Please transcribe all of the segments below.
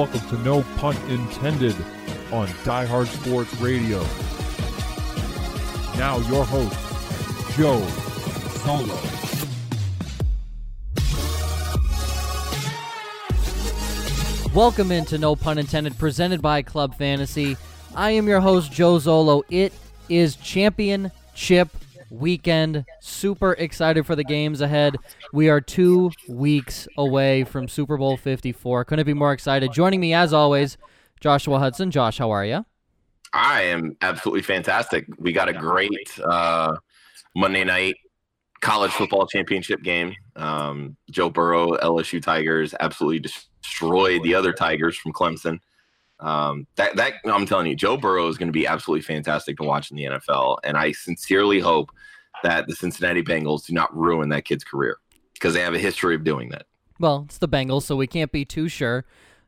Welcome to No Pun Intended on Die Hard Sports Radio. Now, your host, Joe Solo. Welcome into No Pun Intended, presented by Club Fantasy. I am your host, Joe Zolo. It is championship weekend. Super excited for the games ahead. We are two weeks away from Super Bowl 54. Couldn't be more excited. Joining me, as always, Joshua Hudson. Josh, how are you? I am absolutely fantastic. We got a great uh, Monday night college football championship game. Um, Joe Burrow, LSU Tigers, absolutely destroyed the other Tigers from Clemson. Um, that that I'm telling you, Joe Burrow is going to be absolutely fantastic to watch in the NFL, and I sincerely hope that the Cincinnati Bengals do not ruin that kid's career because they have a history of doing that. Well, it's the Bengals, so we can't be too sure.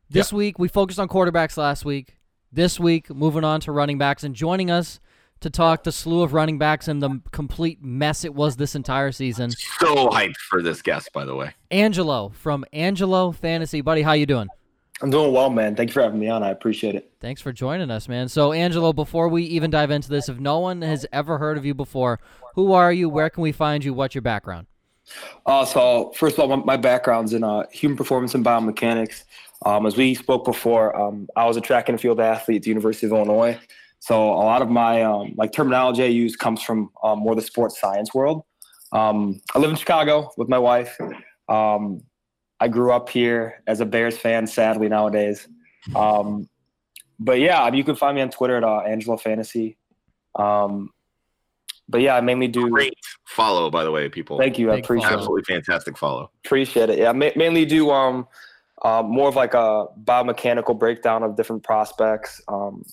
This yeah. week we focused on quarterbacks last week. This week, moving on to running backs, and joining us to talk the slew of running backs and the complete mess it was this entire season. So hyped for this guest, by the way. Angelo from Angelo Fantasy, buddy. How you doing? I'm doing well, man. Thank you for having me on. I appreciate it. Thanks for joining us, man. So, Angelo, before we even dive into this, if no one has ever heard of you before, who are you? Where can we find you? What's your background? Uh, so, first of all, my, my background's in uh, human performance and biomechanics. Um, as we spoke before, um, I was a track and field athlete at the University of Illinois. So, a lot of my um, like terminology I use comes from um, more the sports science world. Um, I live in Chicago with my wife. Um, I grew up here as a Bears fan, sadly nowadays. Um, but yeah, you can find me on Twitter at uh, Angelo Fantasy. Um, but yeah, I mainly do great follow, by the way, people. Thank you, I appreciate it. Absolutely fantastic follow. Appreciate it. Yeah, ma- mainly do um, uh, more of like a biomechanical breakdown of different prospects, um,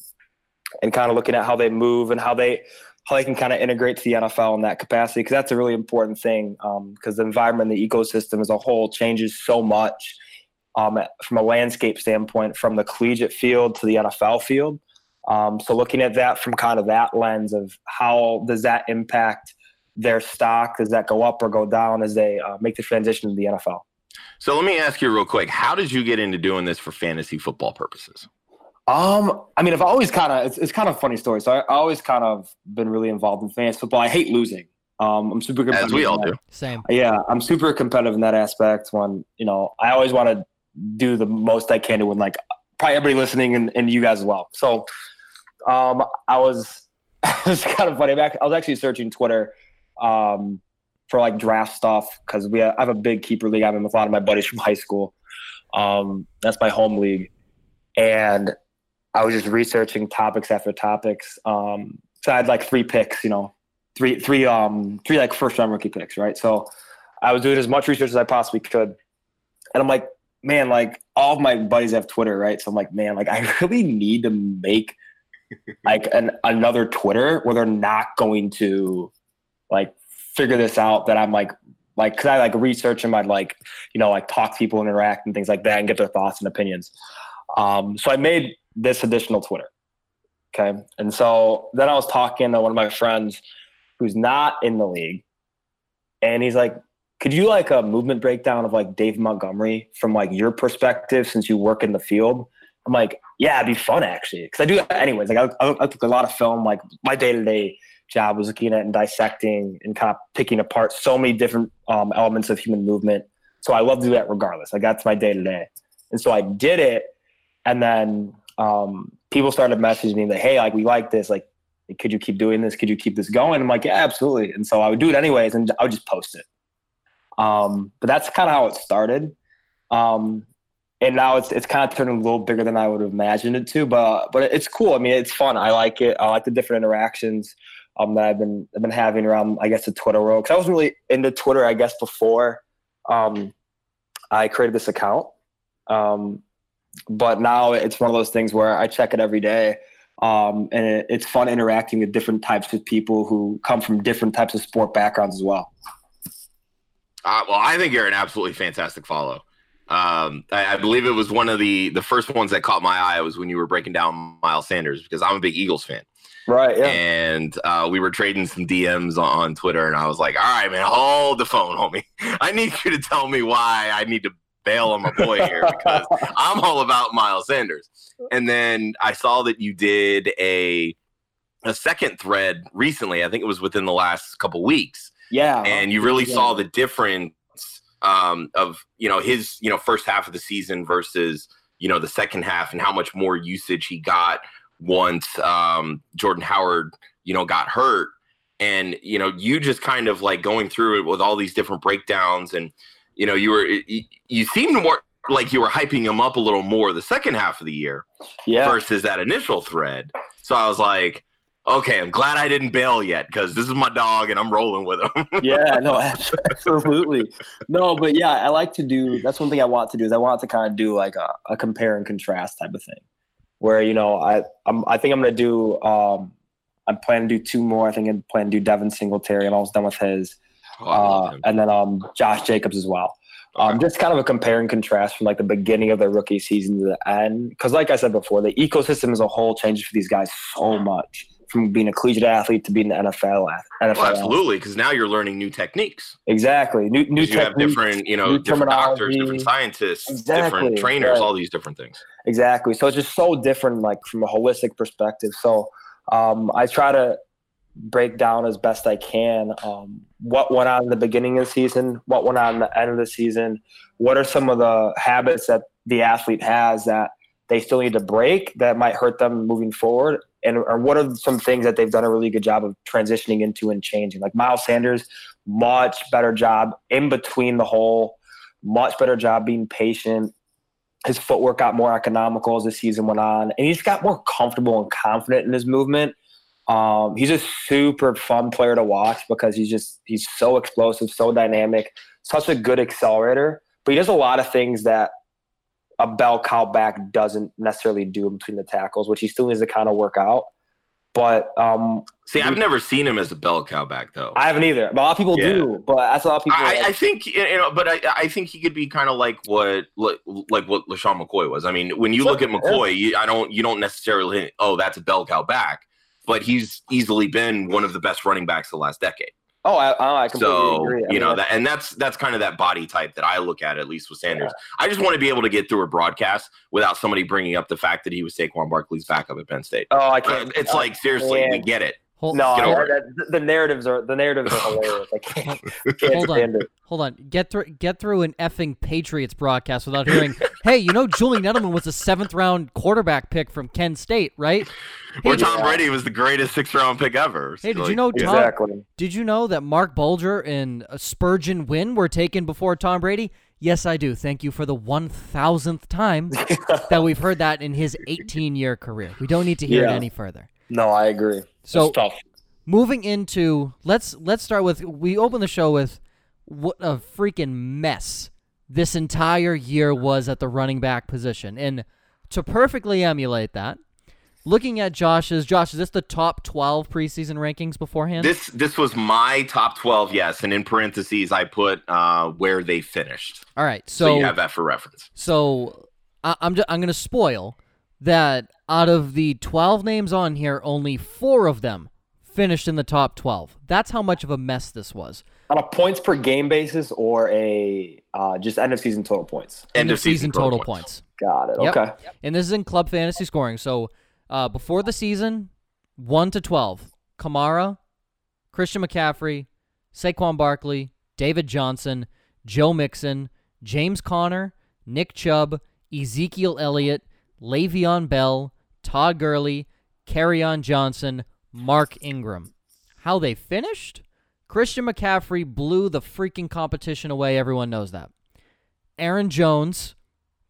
and kind of looking at how they move and how they how they can kind of integrate to the NFL in that capacity because that's a really important thing because um, the environment, the ecosystem as a whole changes so much um, from a landscape standpoint from the collegiate field to the NFL field. Um, so looking at that from kind of that lens of how does that impact their stock? Does that go up or go down as they uh, make the transition to the NFL? So let me ask you real quick: How did you get into doing this for fantasy football purposes? Um, I mean, I've always kind of it's, it's kind of a funny story. So I, I always kind of been really involved in fantasy football. I hate losing. Um, I'm super competitive. As we all do. Same. Yeah, I'm super competitive in that aspect. When you know, I always want to do the most I can to win. Like probably everybody listening and, and you guys as well. So, um, I was it's kind of funny. Back, I was actually searching Twitter, um, for like draft stuff because we have, I have a big keeper league. I'm in with a lot of my buddies from high school. Um, that's my home league, and I was just researching topics after topics. Um, so I had like three picks, you know, three, three, um, three like first round rookie picks, right? So I was doing as much research as I possibly could, and I'm like, man, like all of my buddies have Twitter, right? So I'm like, man, like I really need to make like an another Twitter where they're not going to like figure this out. That I'm like, like, cause I like research them. I'd like, you know, like talk to people, and interact, and things like that, and get their thoughts and opinions. Um, so I made this additional Twitter. Okay. And so then I was talking to one of my friends who's not in the league. And he's like, could you like a movement breakdown of like Dave Montgomery from like your perspective since you work in the field? I'm like, yeah, it'd be fun actually. Cause I do that anyways. Like I, I, I took a lot of film, like my day to day job was looking at and dissecting and kind of picking apart so many different um, elements of human movement. So I love to do that regardless. Like that's my day to day. And so I did it. And then um, people started messaging me like, "Hey, like we like this. Like, could you keep doing this? Could you keep this going?" I'm like, "Yeah, absolutely." And so I would do it anyways, and I would just post it. Um, but that's kind of how it started. Um, and now it's it's kind of turned a little bigger than I would have imagined it to. But but it's cool. I mean, it's fun. I like it. I like the different interactions um, that I've been I've been having around. I guess the Twitter world because I wasn't really into Twitter. I guess before um, I created this account. Um, but now it's one of those things where I check it every day. Um, and it, it's fun interacting with different types of people who come from different types of sport backgrounds as well. Uh, well, I think you're an absolutely fantastic follow. Um, I, I, believe it was one of the the first ones that caught my eye was when you were breaking down Miles Sanders because I'm a big Eagles fan. Right. Yeah. And uh, we were trading some DMs on, on Twitter, and I was like, "All right, man, hold the phone, homie. I need you to tell me why I need to bail on my boy here because I'm all about Miles Sanders. And then I saw that you did a a second thread recently. I think it was within the last couple weeks, Yeah. and you really saw the difference um, of you know his you know first half of the season versus you know the second half and how much more usage he got once um, Jordan Howard you know got hurt and you know you just kind of like going through it with all these different breakdowns and you know you were you, you seemed more like you were hyping him up a little more the second half of the year yeah. versus that initial thread so i was like okay i'm glad i didn't bail yet because this is my dog and i'm rolling with him yeah, no, absolutely. No, but yeah, I like to do. That's one thing I want to do is I want to kind of do like a, a compare and contrast type of thing, where you know I I'm, I think I'm gonna do. um I'm planning to do two more. I think I plan to do Devin Singletary. I'm almost done with his, Oh, uh, and then um Josh Jacobs as well. Um, just kind of a compare and contrast from like the beginning of their rookie season to the end. Because, like I said before, the ecosystem as a whole changes for these guys so much from being a collegiate athlete to being an NFL athlete. Well, absolutely, because now you're learning new techniques. Exactly. New new you have different, you know, different doctors, different scientists, Exactly, different trainers, right. all these different things. Exactly. So it's just so different, like from a holistic perspective. So um, I try to break down as best I can um, what went on in the beginning of the season, what went on in the end of the season, what are some of the habits that the athlete has that they still need to break that might hurt them moving forward, and or what are some things that they've done a really good job of transitioning into and changing. Like Miles Sanders, much better job in between the hole, much better job being patient, his footwork got more economical as the season went on, and he's got more comfortable and confident in his movement. Um, he's a super fun player to watch because he's just he's so explosive, so dynamic, such a good accelerator. But he does a lot of things that a bell cow back doesn't necessarily do between the tackles, which he still needs to kind of work out. But um, See, I've never seen him as a bell cow back though. I haven't either. But a lot of people Yeah. do. But that's a lot of people. I, I think you know, but I, I think he could be kind of like what like, like what LeSean McCoy was. I mean, when you look at McCoy, you, I don't you don't necessarily oh that's a bell cow back, but he's easily been one of the best running backs the last decade. oh, I, oh, I completely So agree. I you mean, know that, and that's that's kind of that body type that I look at at least with Sanders. I just want to be able to get through a broadcast without somebody bringing up the fact that he was Saquon Barkley's backup at Penn State. Oh, I can't. It's like seriously, we get it. Hold, No, Get I- that- the narratives are the narratives are hilarious. I can't, can't Hold on. stand it. hold on. Get through get through an effing Patriots broadcast without hearing, "Hey, you know Julian Edelman was a seventh round quarterback pick from Kent State, right?" Or Hey, did- Tom Brady was the greatest sixth round pick ever. Hey, did you know Tom? Exactly. Did you know that Marc Bulger and uh, Spurgeon Wynn were taken before Tom Brady? Yes, I do. Thank you for the one thousandth time that we've heard that in his 18 year career. We don't need to hear it any further. No, I agree. So tough. moving into let's let's start with we open the show with what a freaking mess this entire year was at the running back position and to perfectly emulate that looking at josh's josh is this the top 12 preseason rankings beforehand This this was my top twelve, yes, and in parentheses I put uh, where they finished, all right so, so you have that for reference. so I, i'm ju- i'm going to spoil that out of the 12 names on here only 4 of them finished in the top 12 that's how much of a mess this was On a points per game basis or a uh, just end of season total points. End, of season, total points. points. Got it. Yep. Okay. And this is in club fantasy scoring. So uh, before the season, 1 to 12, Kamara, Christian McCaffrey, Saquon Barkley, David Johnson, Joe Mixon, James Conner, Nick Chubb, Ezekiel Elliott, Le'Veon Bell, Todd Gurley, Kerryon Johnson, Mark Ingram. How they finished? Christian McCaffrey blew the freaking competition away. Everyone knows that. Aaron Jones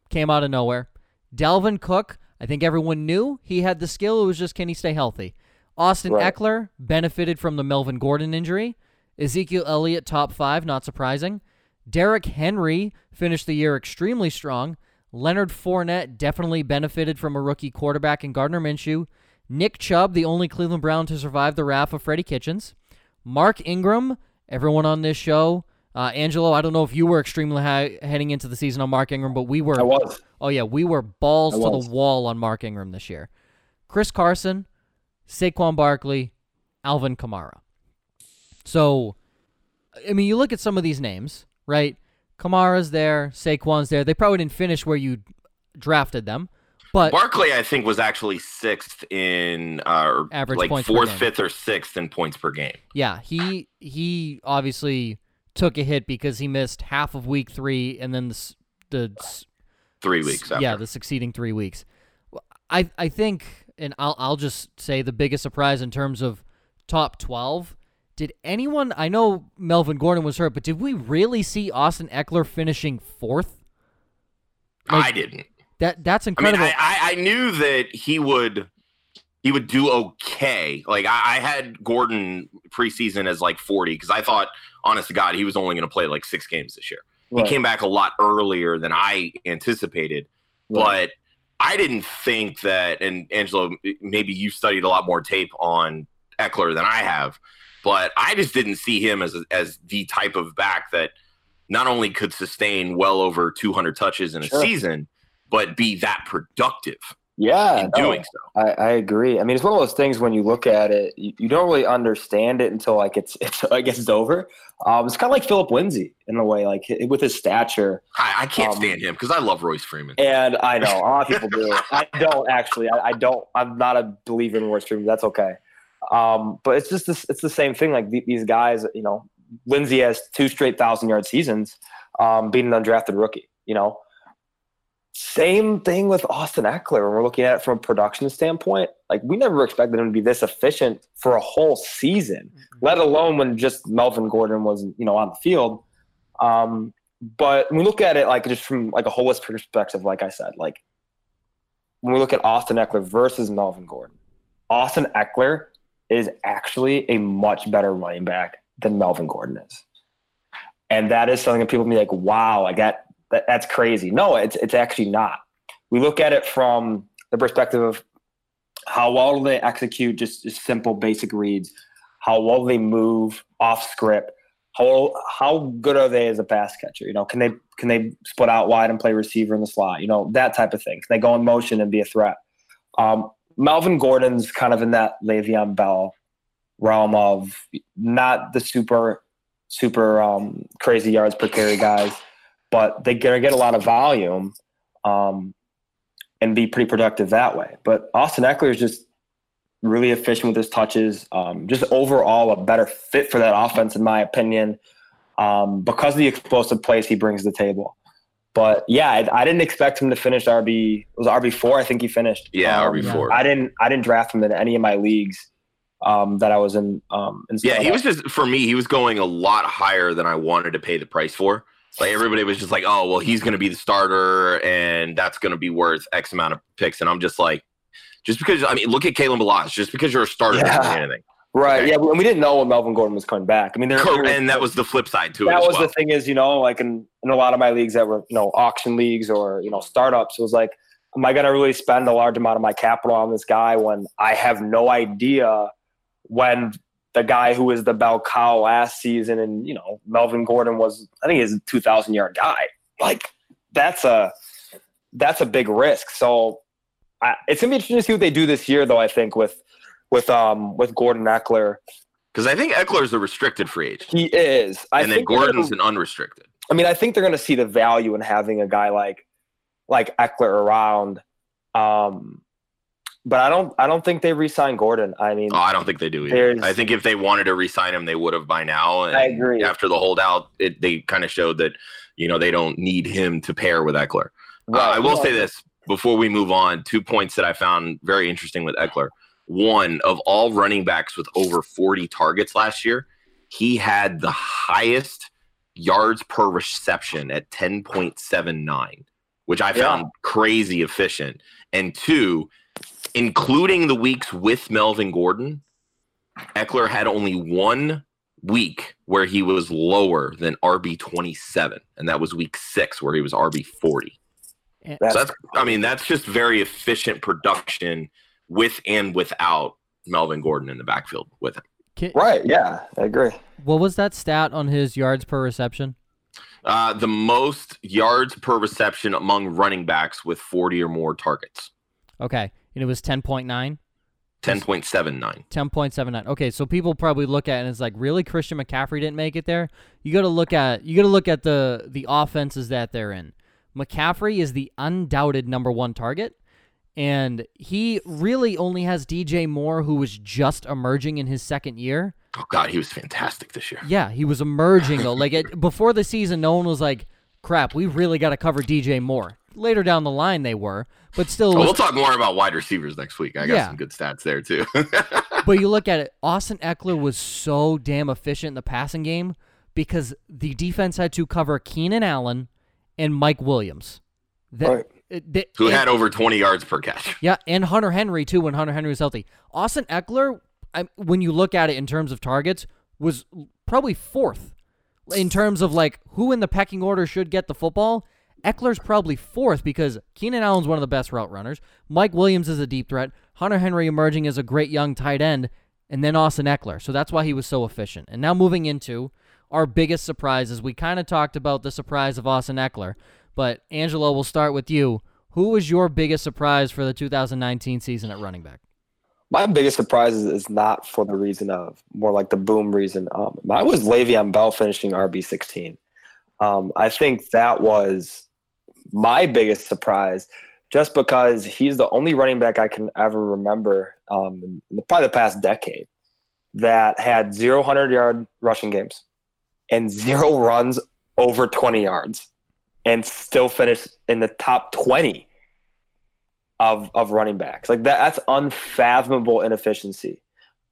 came out of nowhere. Dalvin Cook, I think everyone knew he had the skill. It was just can he stay healthy? Austin Right. Ekeler benefited from the Melvin Gordon injury. Ezekiel Elliott, top five, not surprising. Derrick Henry finished the year extremely strong. Leonard Fournette definitely benefited from a rookie quarterback in Gardner Minshew. Nick Chubb, the only Cleveland Brown to survive the wrath of Freddie Kitchens. Mark Ingram, everyone on this show. Uh, Angelo, I don't know if you were extremely high heading into the season on Mark Ingram, but we were. I was. Oh yeah, we were balls to the wall on Mark Ingram this year. Chris Carson, Saquon Barkley, Alvin Kamara. So, I mean, you look at some of these names, right? Kamara's there, Saquon's there. They probably didn't finish where you drafted them, but Barkley, I think, was actually sixth in uh, Average like points per fourth, fifth, or sixth in points per game. yeah, he he obviously took a hit because he missed half of week three and then the the Three weeks after. yeah the succeeding three weeks. I I think, and I'll I'll just say the biggest surprise in terms of top twelve. Did anyone? I know Melvin Gordon was hurt, but did we really see Austin Ekeler finishing fourth? I didn't. That that's incredible. I mean, incredible. I, I, I knew that he would he would do okay. Like I, I had Gordon preseason as like 40 because I thought, honest to God, he was only going to play like six games this year. Right. He came back a lot earlier than I anticipated, Right. but I didn't think that. And Angelo, maybe you studied a lot more tape on Ekeler than I have, but I just didn't see him as as the type of back that not only could sustain well over 200 touches in a Sure. season, but be that productive yeah, no, doing so. I, I agree. I mean, it's one of those things when you look at it, you, you don't really understand it until like it's it's I guess it's over. Um, it's kind of like Phillip Lindsay in a way, like with his stature. I, I can't Um, stand him because I love Royce Freeman. And I know a lot of people do. I don't actually. I, I don't. I'm not a believer in Royce Freeman. That's okay. Um, but it's just this, it's the same thing. Like these guys, you know, Lindsay has two straight thousand yard seasons, um, being an undrafted rookie. You know, same thing with Austin Ekeler. When we're looking at it from a production standpoint, like we never expected him to be this efficient for a whole season, let alone when just Melvin Gordon was, you know, on the field. Um, but when we look at it like just from like a holistic perspective, like I said, like when we look at Austin Ekeler versus Melvin Gordon, Austin Ekeler is actually a much better running back than Melvin Gordon is. And that is something that people be like, wow, I got that that's crazy. No, it's it's actually not. We look at it from the perspective of how well do they execute just, just simple basic reads, how well they move off script, how how good are they as a pass catcher? You know, can they can they split out wide and play receiver in the slot? You know, that type of thing. Can they go in motion and be a threat? Um, Melvin Gordon's kind of in that Le'Veon Bell realm of not the super super um, crazy yards per carry guys, but they're gonna get a lot of volume um, and be pretty productive that way. But Austin Ekeler is just really efficient with his touches. Um, just overall a better fit for that offense, in my opinion, um, because of the explosive plays he brings to the table. But yeah, I, I didn't expect him to finish RB. It was RB four, I think he finished. Yeah, Um, RB four. I didn't. I didn't draft him in any of my leagues um, that I was in. Um, in Yeah, he was just for me. He was going a lot higher than I wanted to pay the price for. Like everybody was just like, "Oh, well, he's going to be the starter, and that's going to be worth X amount of picks." And I'm just like, just because I mean, look at Kalen Ballage. Just because you're a starter doesn't mean anything. Right. Okay. Yeah, and we didn't know when Melvin Gordon was coming back. I mean, there, And that was the flip side to it. that was well. the thing is you know like in, in a lot of my leagues that were you know auction leagues or you know startups it was like am i going to really spend a large amount of my capital on this guy when i have no idea when the guy who was the bell cow last season and you know melvin gordon was i think he's a 2000 yard guy like that's a that's a big risk so I, it's gonna be interesting to see what they do this year though i think with with um with gordon ekeler because I think Ekeler's a restricted free agent, he is I and then Gordon's an unrestricted. I mean, I think they're going to see the value in having a guy like like Ekeler around. Um, but I don't I don't think they re-sign Gordon. I mean, Oh, I don't think they do either. I think if they wanted to re-sign him, they would have by now. And I agree. After the holdout, it, they kind of showed that you know they don't need him to pair with Ekeler. Uh, I will say this before we move on. Two points that I found very interesting with Ekeler. One of all running backs with over 40 targets last year, he had the highest yards per reception at 10.79, which I found crazy efficient. And two, including the weeks with Melvin Gordon, Ekeler had only one week where he was lower than RB 27, and that was week six where he was RB 40. That's, So that's, I mean, that's just very efficient production with and without Melvin Gordon in the backfield with him. Ki- right. Yeah, I agree. What was that stat on his yards per reception? Uh, the most yards per reception among running backs with 40 or more targets. Okay, and it was ten point nine. Ten point seven nine. Ten point seven nine. Okay, so people probably look at it and it's like, really, Christian McCaffrey didn't make it there. You got to look at you got to look at the the offenses that they're in. McCaffrey is the undoubted number one target, and he really only has DJ Moore, who was just emerging in his second year. Oh God, he was fantastic this year. Yeah, he was emerging though. Like it, before the season, no one was like, "Crap, we really got to cover DJ Moore." Later down the line, they were, but still. Oh, was- we'll talk more about wide receivers next week. I got Yeah. some good stats there too. but you look at it, Austin Ekeler was so damn efficient in the passing game because the defense had to cover Keenan Allen and Mike Williams. That, Right. It- they- Who and- had over twenty yards per catch? yeah, and Hunter Henry too when Hunter Henry was healthy. Austin Ekeler, I, when you look at it in terms of targets, was probably fourth in terms of like who in the pecking order should get the football. Ekeler's probably fourth because Keenan Allen's one of the best route runners. Mike Williams is a deep threat. Hunter Henry emerging as a great young tight end, and then Austin Ekeler. So that's why he was so efficient. And now moving into our biggest surprises, we kind of talked about the surprise of Austin Ekeler, but Angelo, we'll start with you. Who was your biggest surprise for the 2019 season at running back? My biggest surprise is, not for the reason of more like the boom reason. Um, mine was Le'Veon Bell finishing RB sixteen. Um, I think that was my biggest surprise, just because he's the only running back I can ever remember, um, in the, probably the past decade, that had zero hundred yard rushing games and zero runs over twenty yards, and still finish in the top twenty of of running backs. Like that that's unfathomable inefficiency.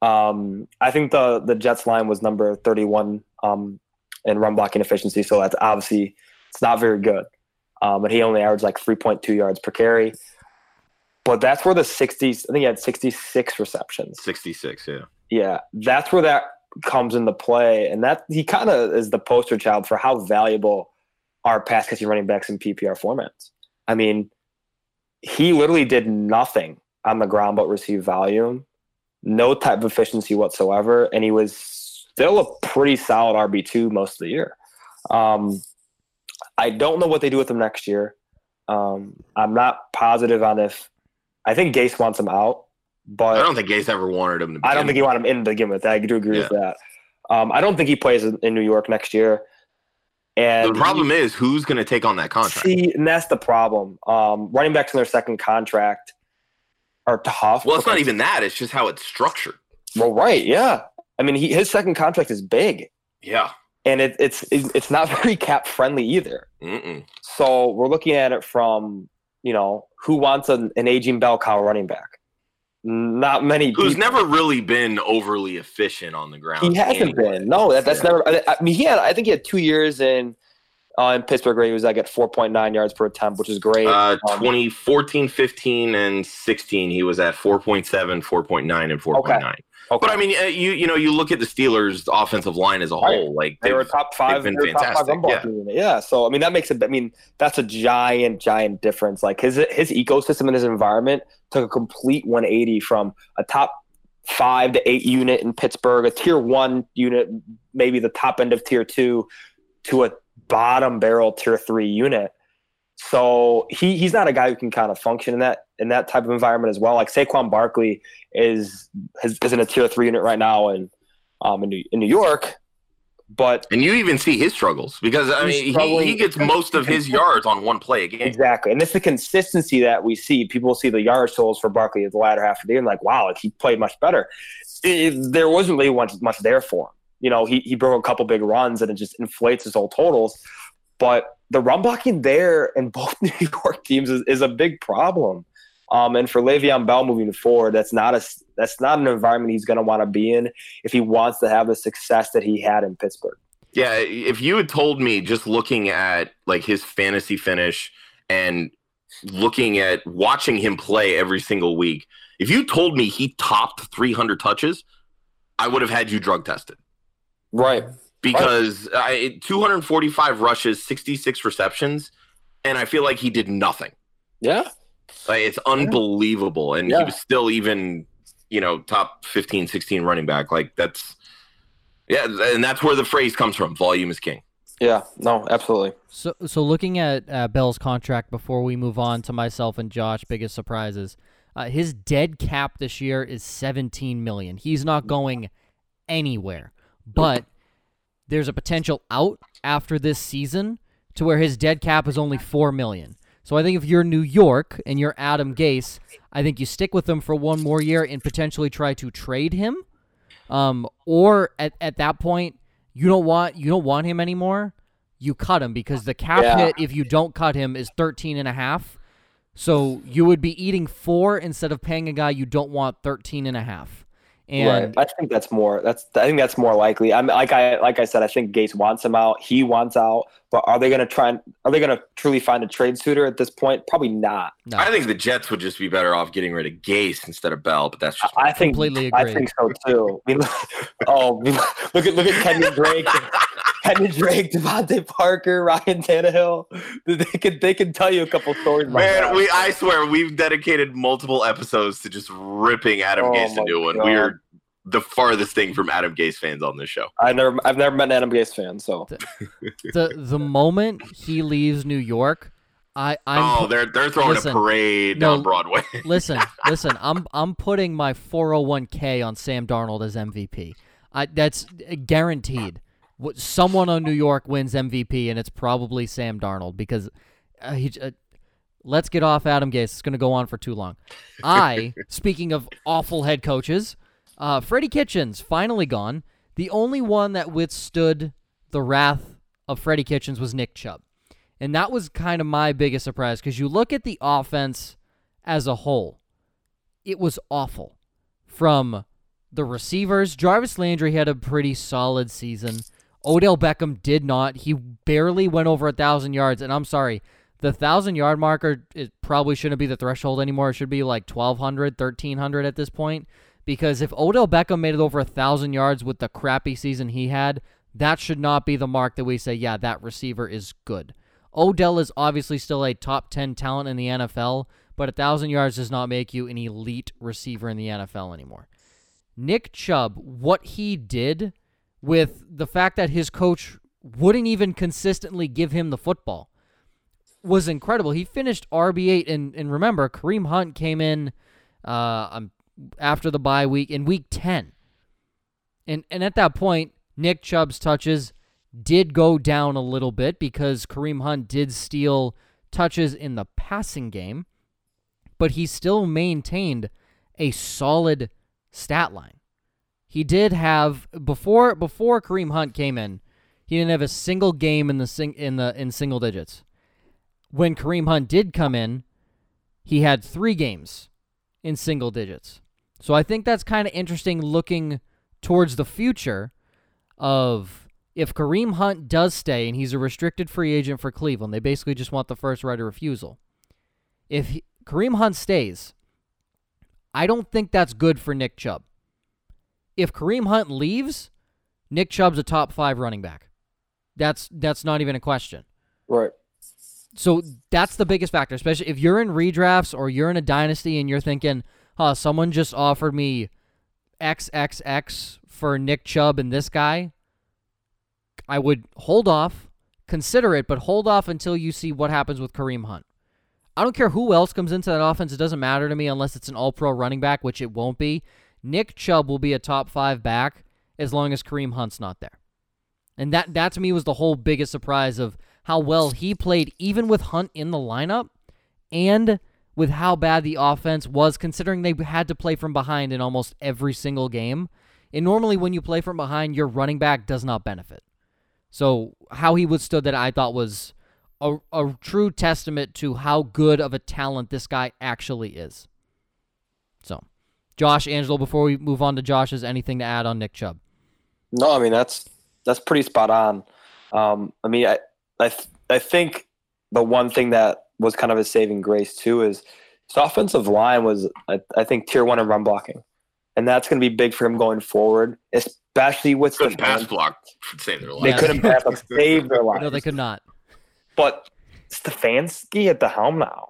Um, I think the the Jets line was number 31 um, in run blocking efficiency, so that's obviously it's not very good. Um, but he only averaged like 3.2 yards per carry. But that's where the 60s, I think he had 66 receptions. Sixty six. Yeah. Yeah, that's where that comes into play, and that he kind of is the poster child for how valuable are pass catching running backs in PPR formats. I mean, he literally did nothing on the ground but receive volume, no type of efficiency whatsoever, and he was still a pretty solid RB two most of the year. Um, I don't know what they do with him next year. Um, I'm not positive on if I think Gase wants him out, but I don't think Gase ever wanted him to. I don't think he wanted him in to begin with. I do agree with that. Um, I don't think he plays in, in New York next year. And The problem is who's going to take on that contract. see, and that's the problem. Um, running backs in their second contract are tough. well, it's not even that. It's just how it's structured. Well, right, yeah. I mean, he, his second contract is big, Yeah. and it, it's it, it's not very cap friendly either. Mm-mm. So we're looking at it from you know who wants an, an aging bell cow running back. Not many. Who's people. never really been overly efficient on the ground. He hasn't anyway. been. No, that, that's Yeah. never. I, I mean, he had. I think he had two years in uh, in Pittsburgh where he was like at 4.9 yards per attempt, which is great. Uh, Um, 2014, 15, and 16, he was at 4.7, 4.9, and 4.9. Okay. Okay. But I mean, uh, you you know, you look at the Steelers' offensive line as a whole. Like they were they've- top five. been they were top five fantastic, unit. Yeah. So I mean, that makes it. I mean, that's a giant, giant difference. Like his his ecosystem and his environment took a complete 180 from a top five to eight unit in Pittsburgh, a tier one unit, maybe the top end of tier two, to a bottom barrel tier three unit. So he he's not a guy who can kind of function in that in that type of environment as well. Like Saquon Barkley is is, is in a tier three unit right now in um in New, in New York, but and you even see his struggles because I mean, he, he gets most of his yards on one play a game. Exactly, and it's the consistency that we see. People see the yard totals for Barkley at the latter half of the year, and like, wow, like he played much better. It- there wasn't really much, much there for him. You know, he he broke a couple big runs, and it just inflates his whole totals. But the run blocking there in both New York teams is, is a big problem. Um, and for Le'Veon Bell moving forward, that's not a that's not an environment he's going to want to be in if he wants to have the success that he had in Pittsburgh. Yeah, if you had told me just looking at like his fantasy finish and looking at watching him play every single week, if you told me he topped 300 touches, I would have had you drug tested Right. Because I, 245 rushes, 66 receptions, and I feel like he did nothing. Yeah. Like, it's unbelievable, and Yeah. he was still even, you know, top 15, 16 running back. Like that's, yeah, and that's where the phrase comes from: "Volume is king." Yeah. No. Absolutely. So, so looking at uh, Bell's contract before we move on to myself and Josh, biggest surprises. Uh, his dead cap this year is 17 million. He's not going anywhere. But there's a potential out after this season to where his dead cap is only 4 million. So I think if you're New York and you're Adam Gase, I think you stick with him for one more year and potentially try to trade him. Um, or at, at that point, you don't want you don't want him anymore. You cut him because the cap Yeah. hit if you don't cut him is 13 and a half. So you would be eating 4 instead of paying a guy you don't want 13 and a half. And right. I think that's more. That's I think that's more likely. I'm like I like I said, I think Gase wants him out. He wants out. But are they going to try and are they going to truly find a trade suitor at this point? Probably not. no. I think the Jets would just be better off getting rid of Gase instead of Bell, but that's just I think Completely I think so too. I mean, oh, look at look at Kenyon Drake, Kenyon Drake, DeVante Parker, Ryan Tannehill. They can they can tell you a couple stories. Man, that. we I swear we've dedicated multiple episodes to just ripping Adam Oh Gase my a new one. We are the farthest thing from Adam Gase fans on this show. I never I've never met an Adam Gase fan, so the the moment he leaves New York, I I'm oh, they're they're throwing listen, a parade no, down Broadway. listen, listen. I'm I'm putting my 401k on Sam Darnold as MVP. I that's guaranteed. What- Someone on New York wins MVP, and it's probably Sam Darnold because uh, he. Uh, let's get off Adam Gase. It's going to go on for too long. I, speaking of awful head coaches, uh, Freddie Kitchens finally gone. The only one that withstood the wrath of Freddie Kitchens was Nick Chubb. And that was kind of my biggest surprise because you look at the offense as a whole, it was awful. From the receivers, Jarvis Landry had a pretty solid season. Odell Beckham did not. He barely went over a thousand yards, and I'm sorry, the thousand yard marker it probably shouldn't be the threshold anymore. It should be like 1,200, 1,300 at this point. Because if Odell Beckham made it over a thousand yards with the crappy season he had, that should not be the mark that we say, yeah, that receiver is good. Odell is obviously still a top 10 talent in the NFL, but a thousand yards does not make you an elite receiver in the NFL anymore. Nick Chubb, what he did with the fact that his coach wouldn't even consistently give him the football was incredible. He finished RB8, and, and remember, Kareem Hunt came in uh, um, after the bye week in week 10. And, and at that point, Nick Chubb's touches did go down a little bit because Kareem Hunt did steal touches in the passing game, but he still maintained a solid stat line. He did have before before Kareem Hunt came in, he didn't have a single game in the sing, in the in single digits. When Kareem Hunt did come in, he had 3 games in single digits. So I think that's kind of interesting looking towards the future of if Kareem Hunt does stay and he's a restricted free agent for Cleveland, they basically just want the first right of refusal. If he, Kareem Hunt stays, I don't think that's good for Nick Chubb. If Kareem Hunt leaves, Nick Chubb's a top 5 running back. That's that's not even a question. right. So that's the biggest factor, especially if you're in redrafts or you're in a dynasty and you're thinking, huh, someone just offered me XXX for Nick Chubb and this guy. I would hold off, consider it, but hold off until you see what happens with Kareem Hunt. I don't care who else comes into that offense. It doesn't matter to me unless it's an all pro running back, which it won't be. Nick Chubb will be a top five back as long as Kareem Hunt's not there. And that, that to me was the whole biggest surprise of how well he played, even with Hunt in the lineup, and with how bad the offense was, considering they had to play from behind in almost every single game. And normally, when you play from behind, your running back does not benefit. So, how he withstood that, I thought was a, a true testament to how good of a talent this guy actually is. So, Josh, Angelo, before we move on to Josh, Josh's, anything to add on Nick Chubb? No, I mean that's that's pretty spot on. Um, I mean, I I th- I think the one thing that was kind of a saving grace too is his offensive line was I, I think tier one in run blocking, and that's going to be big for him going forward, especially with Couldn't pass Stefanski. block save their They lives. couldn't pass block, save their lives. No, they could not. But Stefanski at the helm now,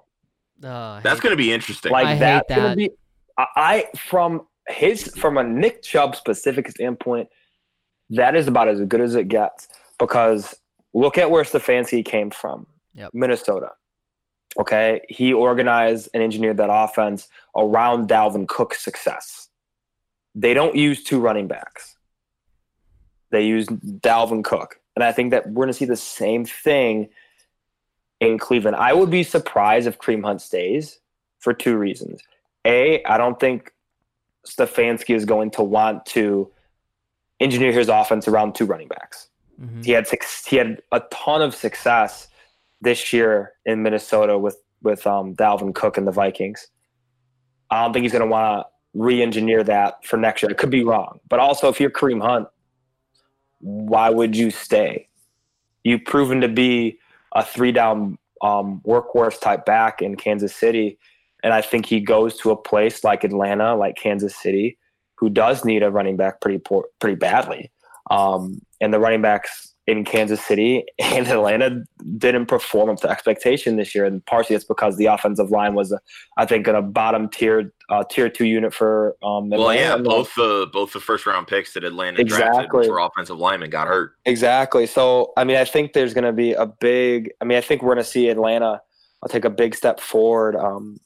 Uh, That's going to be interesting. like I hate that's going that. to be. I, from his from a Nick Chubb specific standpoint, that is about as good as it gets because look at where Stefanski came from, Yep. Minnesota. Okay. He organized and engineered that offense around Dalvin Cook's success. They don't use two running backs, they use Dalvin Cook. And I think that we're going to see the same thing in Cleveland. I would be surprised if Kareem Hunt stays for two reasons. A, I don't think Stefanski is going to want to engineer his offense around two running backs. Mm-hmm. He had six, he had a ton of success this year in Minnesota with with um, Dalvin Cook and the Vikings. I don't think he's going to want to re-engineer that for next year. It could be wrong, but also if you're Kareem Hunt, why would you stay? You've proven to be a three down um, workhorse type back in Kansas City. And I think he goes to a place like Atlanta, like Kansas City, who does need a running back pretty poor, pretty badly. Um, and the running backs in Kansas City and Atlanta didn't perform up to expectation this year, and partially it's because the offensive line was, I think, in a bottom tier uh, tier two unit for. Um, well, yeah, both the both the first round picks that Atlanta exactly. drafted for offensive linemen got hurt. Exactly. So, I mean, I think there's going to be a big. I mean, I think we're going to see Atlanta. I'll take a big step forward um,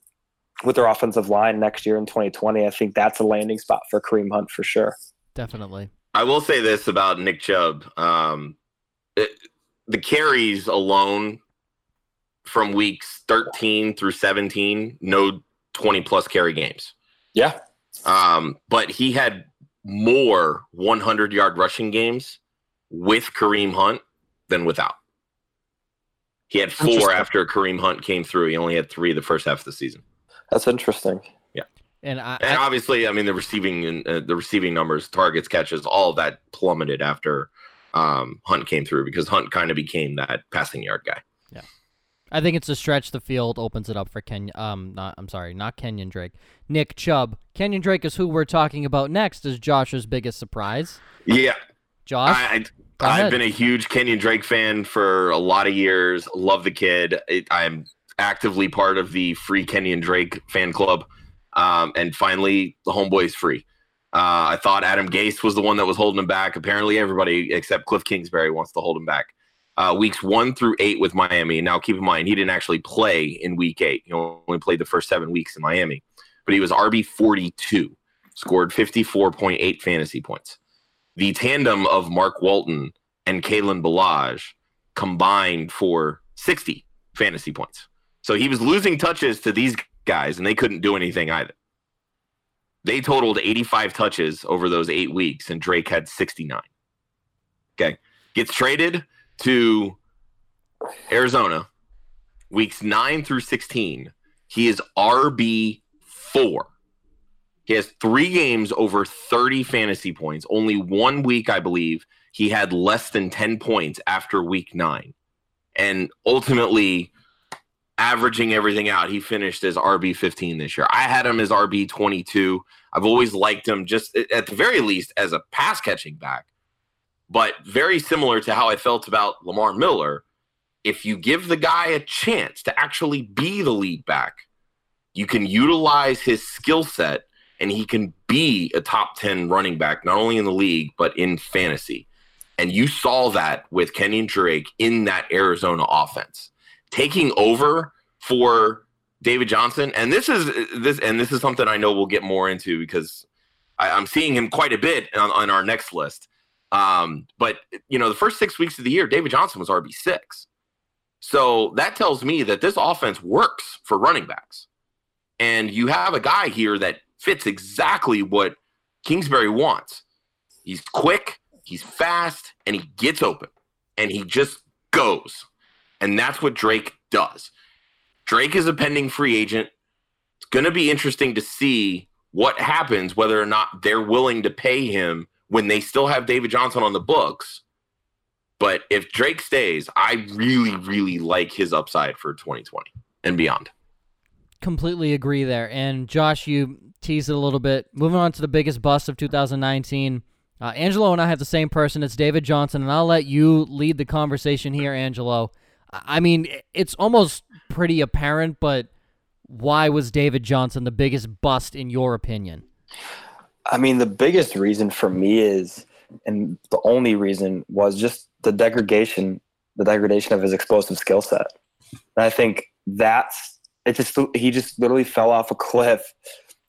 with their offensive line next year in 2020. I think that's a landing spot for Kareem Hunt for sure. Definitely. I will say this about Nick Chubb. Um, it, the carries alone from weeks 13 through 17, no 20 plus carry games. Yeah. Um, but he had more 100 yard rushing games with Kareem Hunt than without. He had four after Kareem Hunt came through. He only had three the first half of the season. That's interesting. Yeah. And, I, and obviously, I mean, the receiving uh, the receiving numbers, targets, catches, all that plummeted after um, Hunt came through because Hunt kind of became that passing yard guy. Yeah, I think it's a stretch. The field opens it up for Ken. Um, not I'm sorry, not Kenyon Drake. Nick Chubb. Kenyon Drake is who we're talking about next. Is Josh's biggest surprise? Yeah, Josh. I, I, have been a huge Kenyon Drake fan for a lot of years. Love the kid. It, I'm actively part of the free Kenyon Drake fan club. Um, and finally, the homeboy's free. Uh, I thought Adam Gase was the one that was holding him back. Apparently, everybody except Cliff Kingsbury wants to hold him back. Uh, weeks one through eight with Miami. Now, keep in mind, he didn't actually play in week eight. He only played the first seven weeks in Miami, but he was RB 42, scored 54.8 fantasy points. The tandem of Mark Walton and Kalen Ballage combined for 60 fantasy points. So he was losing touches to these guys, and they couldn't do anything either. They totaled 85 touches over those eight weeks, and Drake had 69. Okay. Gets traded to Arizona weeks 9 through 16. He is RB4. He has three games over 30 fantasy points. Only one week, I believe, he had less than 10 points after week nine. And ultimately, averaging everything out, he finished as RB 15 this year. I had him as RB 22. I've always liked him just at the very least as a pass catching back. But very similar to how I felt about Lamar Miller, if you give the guy a chance to actually be the lead back, you can utilize his skill set and he can be a top 10 running back, not only in the league, but in fantasy. And you saw that with Kenyon Drake in that Arizona offense taking over for David Johnson. And this is this and this is something I know we'll get more into because I, am seeing him quite a bit on, on our next list. Um, but you know, the first six weeks of the year, David Johnson was RB six. So that tells me that this offense works for running backs. And you have a guy here that fits exactly what Kingsbury wants. He's quick, he's fast, and he gets open. And he just goes. And that's what Drake does. Drake is a pending free agent. It's going to be interesting to see what happens, whether or not they're willing to pay him when they still have David Johnson on the books. But if Drake stays, I really, really like his upside for 2020 and beyond. Completely agree there. And Josh, you teased it a little bit. Moving on to the biggest bust of 2019. Uh, Angelo and I have the same person. It's David Johnson, and I'll let you lead the conversation here, Angelo. I mean, it's almost pretty apparent, but why was David Johnson the biggest bust in your opinion? I mean, the biggest reason for me is, and the only reason was just the degradation, the degradation of his explosive skill set. And I think that's it. Just he just literally fell off a cliff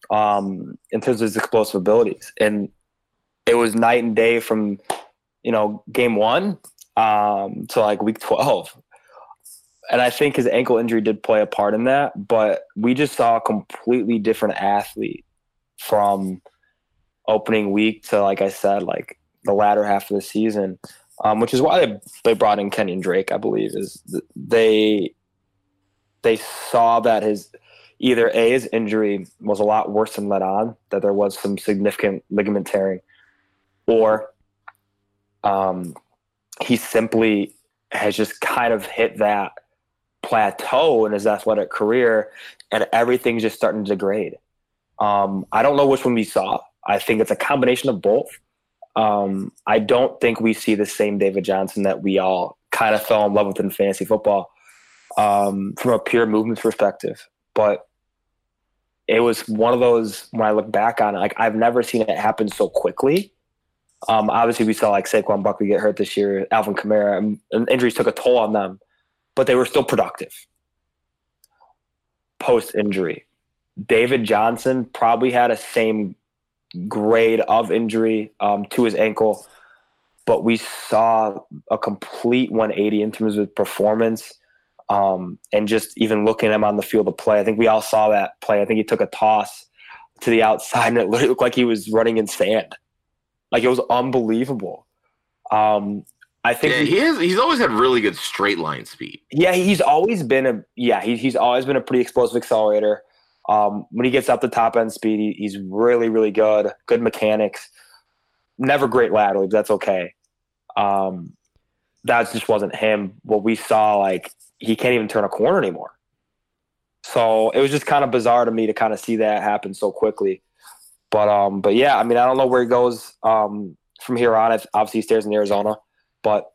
um, in terms of his explosive abilities, and it was night and day from you know game one um, to like week twelve. And I think his ankle injury did play a part in that, but we just saw a completely different athlete from opening week to like I said, like the latter half of the season, um, which is why they, they brought in Kenyon Drake. I believe is they they saw that his either a his injury was a lot worse than let on, that there was some significant ligament tearing, or um, he simply has just kind of hit that plateau in his athletic career, and everything's just starting to degrade. Um, I don't know which one we saw. I think it's a combination of both. Um, I don't think we see the same David Johnson that we all kind of fell in love with in fantasy football um, from a pure movement perspective. But it was one of those when I look back on it, like I've never seen it happen so quickly. Um, obviously, we saw like Saquon Barkley get hurt this year, Alvin Kamara, and injuries took a toll on them, but they were still productive post injury. David Johnson probably had a same grade of injury um, to his ankle, but we saw a complete 180 in terms of performance. Um, and just even looking at him on the field of play, I think we all saw that play. I think he took a toss to the outside and it looked like he was running in sand. Like it was unbelievable. Um, I think yeah, he, he is. He's always had really good straight line speed. Yeah, he's always been a yeah. He, he's always been a pretty explosive accelerator. Um, when he gets up the top end speed, he, he's really, really good. Good mechanics. Never great laterally, but that's okay. Um, that just wasn't him. What we saw, like he can't even turn a corner anymore. So it was just kind of bizarre to me to kind of see that happen so quickly. But um, but yeah, I mean, I don't know where he goes um, from here on. If obviously he stays in Arizona, but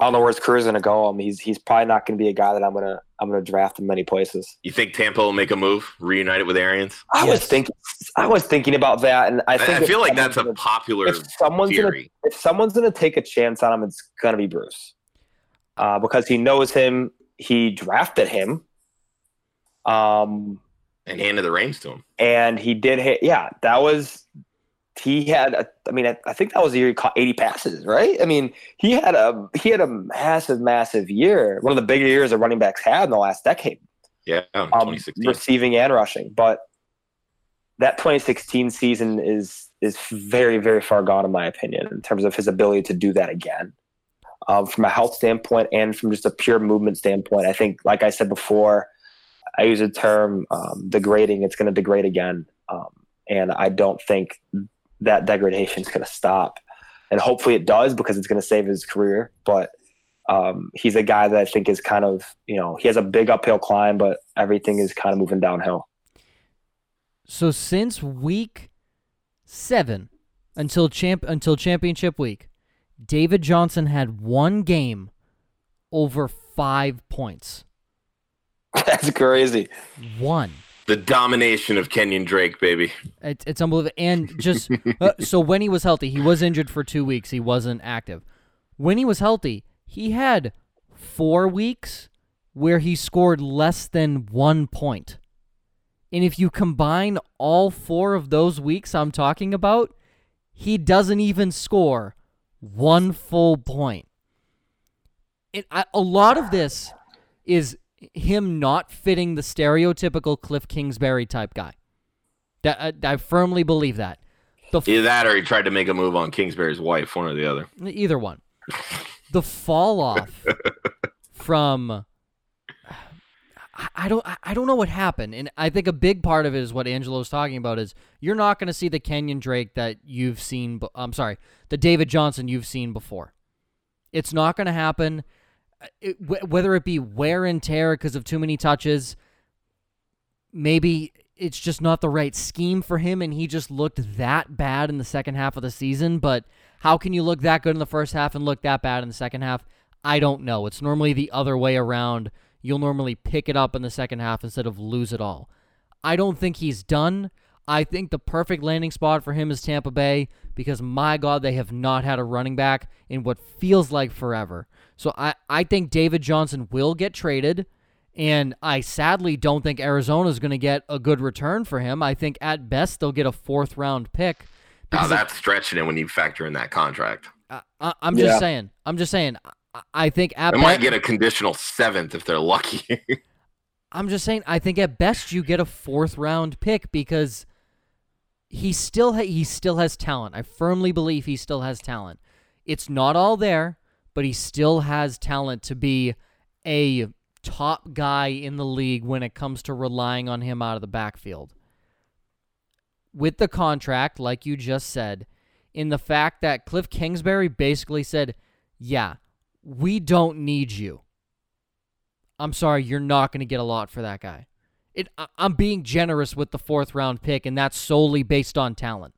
I don't know where his career is going to go. I mean, he's he's probably not going to be a guy that I'm gonna I'm gonna draft in many places. You think Tampa will make a move, reunite it with Arians? I yes. was thinking I was thinking about that, and I think I, feel like that's a gonna, popular if someone's theory. Gonna, if someone's going to take a chance on him, it's going to be Bruce, uh, because he knows him. He drafted him, um, and handed the reins to him, and he did hit. Yeah, that was he had a, I mean I, think that was the year he caught 80 passes, right? I mean, he had a he had a massive massive year. One of the bigger years a running backs had in the last decade. Yeah, um, receiving and rushing, but that 2016 season is is very very far gone in my opinion in terms of his ability to do that again. Um, from a health standpoint and from just a pure movement standpoint, I think, like I said before, I use a term um, degrading. It's going to degrade again, um, and I don't think that degradation is going to stop. And hopefully it does because it's going to save his career. But um, he's a guy that I think is kind of, you know, he has a big uphill climb, but everything is kind of moving downhill. So since week seven until champ until championship week, David Johnson had one game over five points. That's crazy. One. The domination of Kenyon Drake, baby. It's, it's unbelievable. And just uh, so when he was healthy, he was injured for two weeks. He wasn't active. When he was healthy, he had four weeks where he scored less than one point. And if you combine all four of those weeks I'm talking about, he doesn't even score one full point. It, I, a lot of this is him not fitting the stereotypical Cliff Kingsbury type guy. That I, I firmly believe that. The f- Either that or he tried to make a move on Kingsbury's wife, one or the other. Either one. the fall off from uh, I don't I don't know what happened, and I think a big part of it is what Angelo's talking about is you're not going to see the Kenyon Drake that you've seen. I'm sorry, the David Johnson you've seen before. It's not going to happen it, whether it be wear and tear because of too many touches, maybe it's just not the right scheme for him and he just looked that bad in the second half of the season. But how can you look that good in the first half and look that bad in the second half? I don't know. It's normally the other way around. You'll normally pick it up in the second half instead of lose it all. I don't think he's done. I think the perfect landing spot for him is Tampa Bay because my God, they have not had a running back in what feels like forever. So I, I think David Johnson will get traded, And I sadly don't think Arizona is going to get a good return for him. I think at best they'll get a fourth round pick. Now oh, that's stretching it when you factor in that contract. I, I, I'm just Yeah. saying. I'm just saying. I, I think at They might best, get a conditional seventh if they're lucky. I'm just saying. I think at best you get a fourth round pick because he still ha- he still has talent. I firmly believe he still has talent. It's not all there, but he still has talent to be a top guy in the league when it comes to relying on him out of the backfield. With the contract, like you just said, in the fact that Cliff Kingsbury basically said, "Yeah, we don't need you." I'm sorry, you're not going to get a lot for that guy. It, I'm being generous with the fourth round pick, and that's solely based on talent.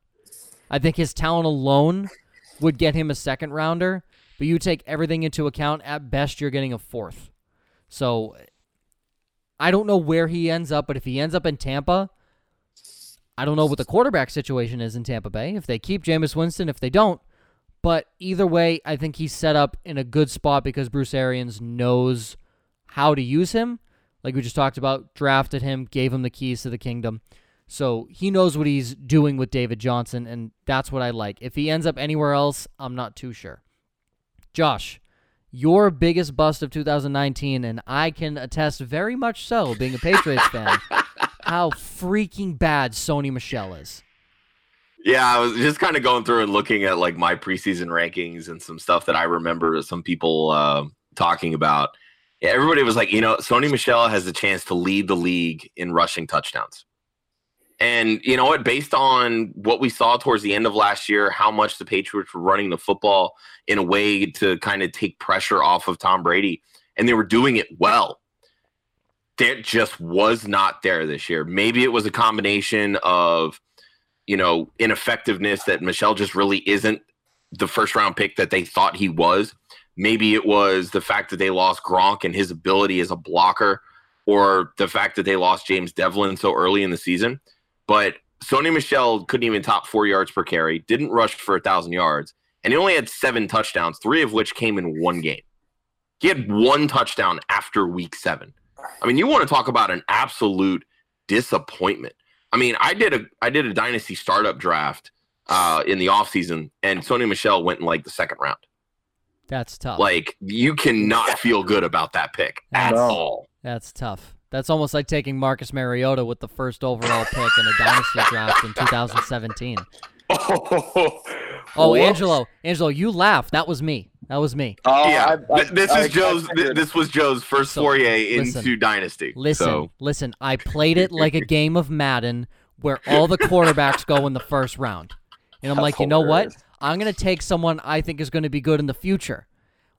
I think his talent alone would get him a second rounder, but you take everything into account, at best, you're getting a fourth. So I don't know where he ends up, but if he ends up in Tampa, I don't know what the quarterback situation is in Tampa Bay. If they keep Jameis Winston, if they don't, but either way, I think he's set up in a good spot because Bruce Arians knows how to use him. Like we just talked about, drafted him, gave him the keys to the kingdom. So he knows what he's doing with David Johnson, and that's what I like. If he ends up anywhere else, I'm not too sure. Josh, your biggest bust of 2019, and I can attest very much so, being a Patriots fan, how freaking bad Sony Michel is. Yeah, I was just kind of going through and looking at like my preseason rankings and some stuff that I remember some people uh, talking about. Yeah, everybody was like, you know, Sony Michel has the chance to lead the league in rushing touchdowns. And you know what? Based on what we saw towards the end of last year, how much the Patriots were running the football in a way to kind of take pressure off of Tom Brady, and they were doing it well. That just was not there this year. Maybe it was a combination of you know, ineffectiveness that Michel just really isn't the first round pick that they thought he was. Maybe it was the fact that they lost Gronk and his ability as a blocker, or the fact that they lost James Develin so early in the season. But Sony Michel couldn't even top four yards per carry, didn't rush for a thousand yards, and he only had seven touchdowns, three of which came in one game. He had one touchdown after week seven. I mean, you want to talk about an absolute disappointment. I mean, I did a I did a dynasty startup draft uh, in the offseason, and Sony Michel went in like the second round. That's tough. Like you cannot feel good about that pick at No. all. That's tough. That's almost like taking Marcus Mariota with the first overall pick in a dynasty draft in 2017. Oh, Oh. Angelo, Angelo, you laughed. That was me. That was me. Oh, yeah, I- I- this I- is Joe's. I this was Joe's first So, foray listen. into dynasty. Listen, So, listen. I played it like a game of Madden where all the quarterbacks go in the first round. And I'm That's like, you know what? I'm gonna take someone I think is gonna be good in the future.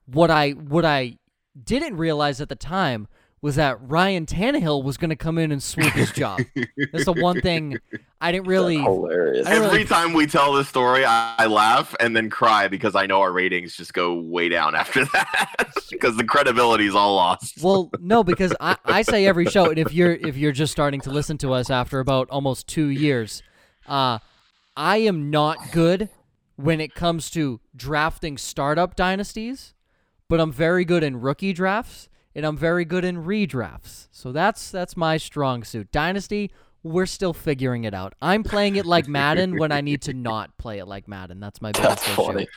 What I what I didn't realize at the time was that Ryan Tannehill was gonna come in and swoop his job. That's the one thing I didn't really. hilarious. I don't every really- time we tell this story, I, I laugh and then cry because I know our ratings just go way down after that because the credibility is all lost. Well, no, because I, I say every show, and if you're if you're just starting to listen to us after about almost two years, uh, I am not good when it comes to drafting startup dynasties, but I'm very good in rookie drafts, and I'm very good in redrafts. So that's that's my strong suit. Dynasty, we're still figuring it out. I'm playing it like Madden when I need to not play it like Madden. That's my biggest issue. funny.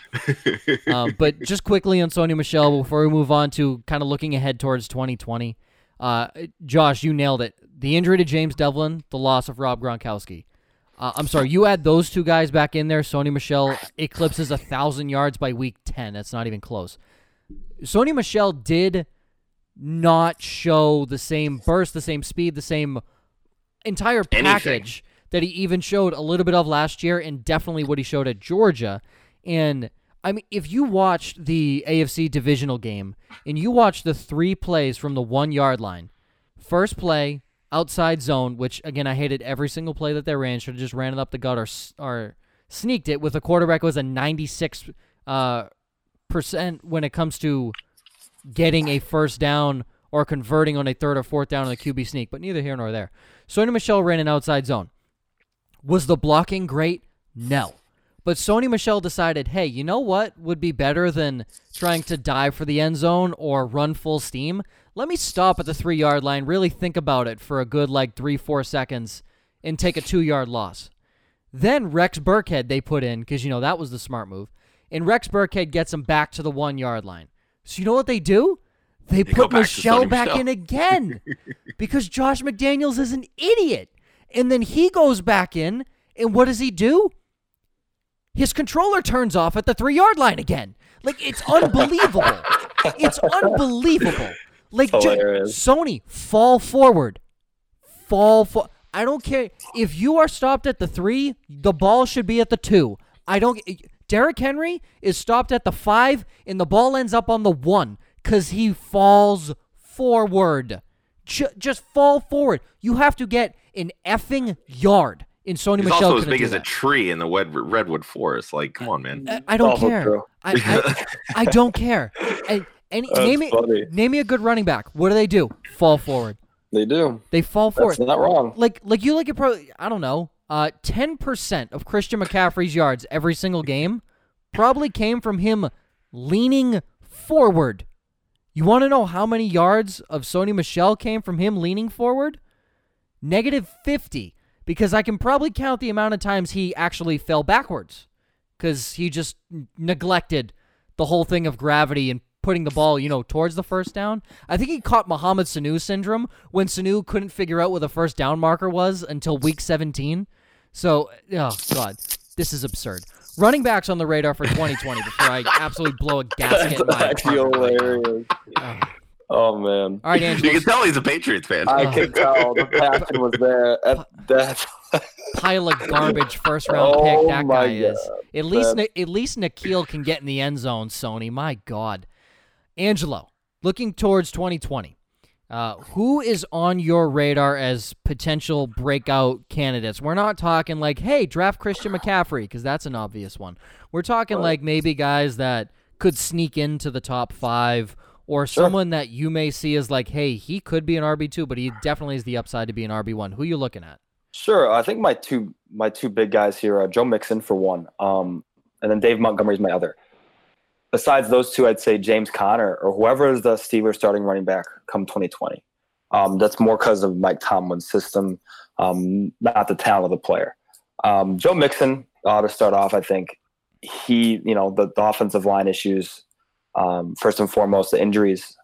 um, but just quickly on Sony Michel before we move on to kind of looking ahead towards 2020. Uh, Josh, you nailed it. The injury to James Develin, the loss of Rob Gronkowski. Uh, I'm sorry, you add those two guys back in there. Sony Michel eclipses a thousand yards by week 10. That's not even close. Sony Michel did not show the same burst, the same speed, the same entire Anything. package that he even showed a little bit of last year and definitely what he showed at Georgia. And I mean, if you watched the AFC divisional game and you watched the three plays from the one yard line, first play, outside zone, which again, I hated every single play that they ran, should have just ran it up the gut or, or sneaked it with a quarterback who was a 96 uh, percent when it comes to getting a first down or converting on a third or fourth down on the QB sneak, but neither here nor there. Sony Michel ran an outside zone. Was the blocking great? No. But Sony Michel decided, hey, you know what would be better than trying to dive for the end zone or run full steam? let me stop at the three yard line, really think about it for a good like three, four seconds, and take a two yard loss. Then Rex Burkhead they put in because you know that was the smart move, and Rex Burkhead gets him back to the one yard line. So you know what they do? They, They put back Michel back in again because Josh McDaniels is an idiot. And then he goes back in, and what does he do? His controller turns off at the three yard line again. Like it's unbelievable. it's unbelievable. Like Sony, fall forward, fall for. I don't care if you are stopped at the three. The ball should be at the two. I don't. Derrick Henry is stopped at the five, and the ball ends up on the one because he falls forward. Ju- just fall forward. You have to get an effing yard. in Sony He's Michel also as big do as a tree in the wed- redwood forest. Like, come on, man. I- I don't care. I, I, I don't care. And, any, That's name me funny. name me a good running back. What do they do? Fall forward. They do. They fall forward. That's not wrong. Like like you look at pro. I don't know. Uh, ten percent of Christian McCaffrey's yards every single game probably came from him leaning forward. You want to know how many yards of Sony Michel came from him leaning forward? Negative 50, because I can probably count the amount of times he actually fell backwards because he just neglected the whole thing of gravity and putting the ball, you know, towards the first down. I think he caught Mohamed Sanu syndrome when Sanu couldn't figure out what the first down marker was until week 17. So, oh, God, this is absurd. Running backs on the radar for 2020 before I absolutely blow a gasket in That's my actually apartment right now. hilarious. Oh. Oh man. All right, You can tell he's a Patriots fan. I can tell the passion was there. That- pile of garbage first round Oh pick that my guy is. At least That- at least N'Keal can get in the end zone, Sony. My God. Angelo, looking towards 2020. Uh, who is on your radar as potential breakout candidates? We're not talking like, hey, draft Christian McCaffrey, because that's an obvious one. We're talking like maybe guys that could sneak into the top five, or someone that you may see as like, hey, he could be an RB two, but he definitely has the upside to be an RB one. Who are you looking at? Sure. I think my two my two big guys here are Joe Mixon for one, um, and then Dave Montgomery's my other. Besides those two, I'd say James Conner or whoever is the Steelers starting running back come 2020. Um, that's more because of Mike Tomlin's system, um, not the talent of the player. Um, Joe Mixon, uh, to start off, I think he, you know, the, the offensive line issues, um, first and foremost, the injuries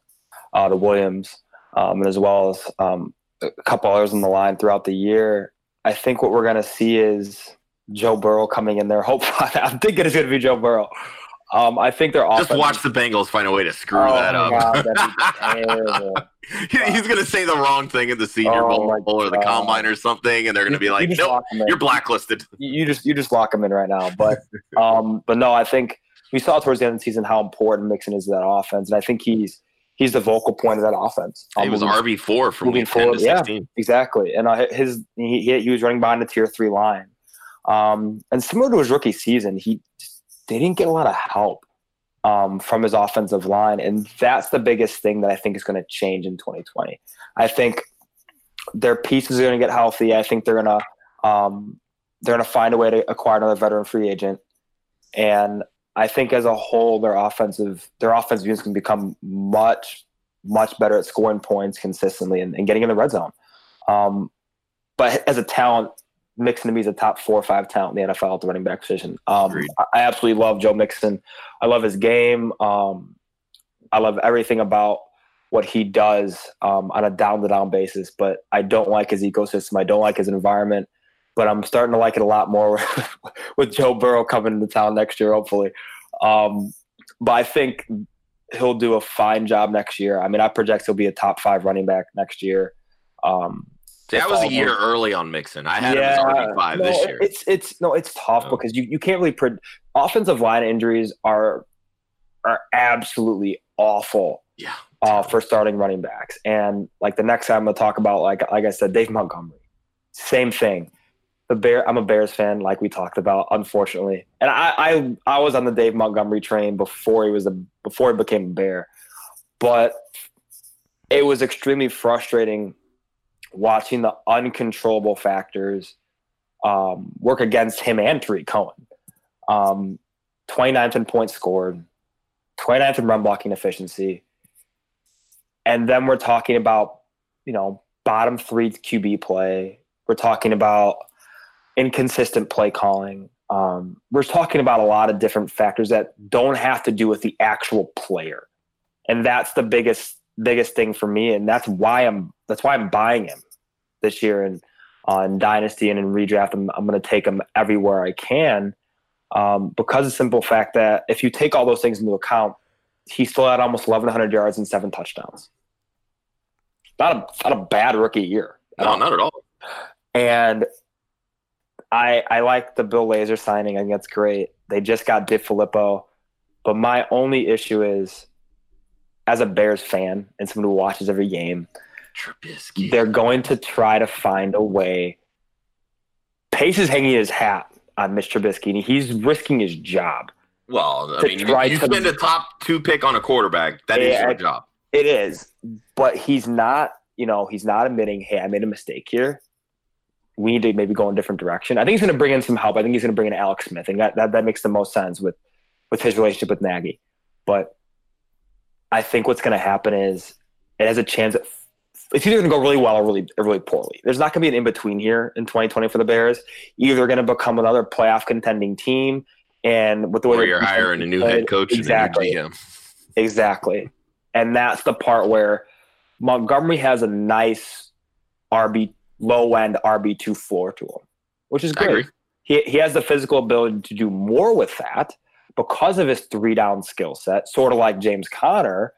uh, to Williams, um, and as well as um, a couple others on the line throughout the year. I think what we're going to see is Joe Burrow coming in there. Hopefully, I'm thinking it's going to be Joe Burrow. Um, I think they're Just watch the Bengals find a way to screw Oh that up. God, that'd be terrible. He's gonna say the wrong thing at the Senior Oh Bowl or the Combine or something, and they're gonna be like, you "Nope, lock 'em in. you're blacklisted." you just you just lock him in right now. But um, but no, I think we saw towards the end of the season how important Mixon is to that offense, and I think he's he's the vocal point of that offense. He Um, was moving- RB four from moving forward, to yeah. sixteen. exactly, and uh, his he, he he was running behind the tier three line, um, and similar to his rookie season, he they didn't get a lot of help um, from his offensive line, and that's the biggest thing that I think is going to change in 2020. I think their pieces are going to get healthy. I think they're going to um, they're going to find a way to acquire another veteran free agent, and I think as a whole, their offensive their offensive units can become much much better at scoring points consistently and, and getting in the red zone. Um, but as a talent, Mixon to me is a top four or five talent in the NFL at the running back position. Um, I, absolutely love Joe Mixon. I love his game. Um, I love everything about what he does um, on a down to down basis, but I don't like his ecosystem. I don't like his environment, but I'm starting to like it a lot more with Joe Burrow coming into town next year, hopefully. Um, but I think he'll do a fine job next year. I mean, I project he'll be a top five running back next year. Um, I was a year all. early on Mixon. I had him as RB five no, this year. It's it's no, it's tough No. because you, you can't really pre- offensive line injuries are are absolutely awful yeah, uh, for starting running backs. And like the next time I'm gonna talk about like like I said, Dave Montgomery, same thing. The Bear, I'm a Bears fan, like we talked about, unfortunately. And I I, I was on the Dave Montgomery train before he was a before he became a Bear, but it was extremely frustrating watching the uncontrollable factors um, work against him and Tarik Cohen. Um, 29th in points scored, 29th in run blocking efficiency. and then we're talking about, you know, bottom three QB play. We're talking about inconsistent play calling. Um, we're talking about a lot of different factors that don't have to do with the actual player, and that's the biggest biggest thing for me, and that's why I'm that's why I'm buying him this year and on Dynasty and in redraft. I'm, I'm going to take him everywhere I can um, because of the simple fact that if you take all those things into account, he still had almost 1,100 yards and seven touchdowns. Not a not a bad rookie year. No, not at all. And I I like the Bill Lazor signing. I think that's great. They just got DeFilippo, but my only issue is, as a Bears fan and someone who watches every game, Trubisky. they're going to try to find a way. Pace is hanging his hat on Mitch Trubisky, and he's risking his job. Well, I mean, you, you to- spend a top two pick on a quarterback. That is your job. It is, but he's not. You know, he's not admitting, "Hey, I made a mistake here. We need to maybe go in a different direction." I think he's going to bring in some help. I think he's going to bring in Alex Smith, and that, that that makes the most sense with with his relationship with Nagy. But I think what's going to happen is it has a chance. That it's either going to go really well or really or really poorly. There's not going to be an in between here in 2020 for the Bears. Either they're going to become another playoff contending team, and with the way or you're hiring a new played- head coach exactly. and a new GM. Exactly. And that's the part where Montgomery has a nice RB low end RB two floor to him, which is great. He he has the physical ability to do more with that because of his three down skill set, sort of like James Conner.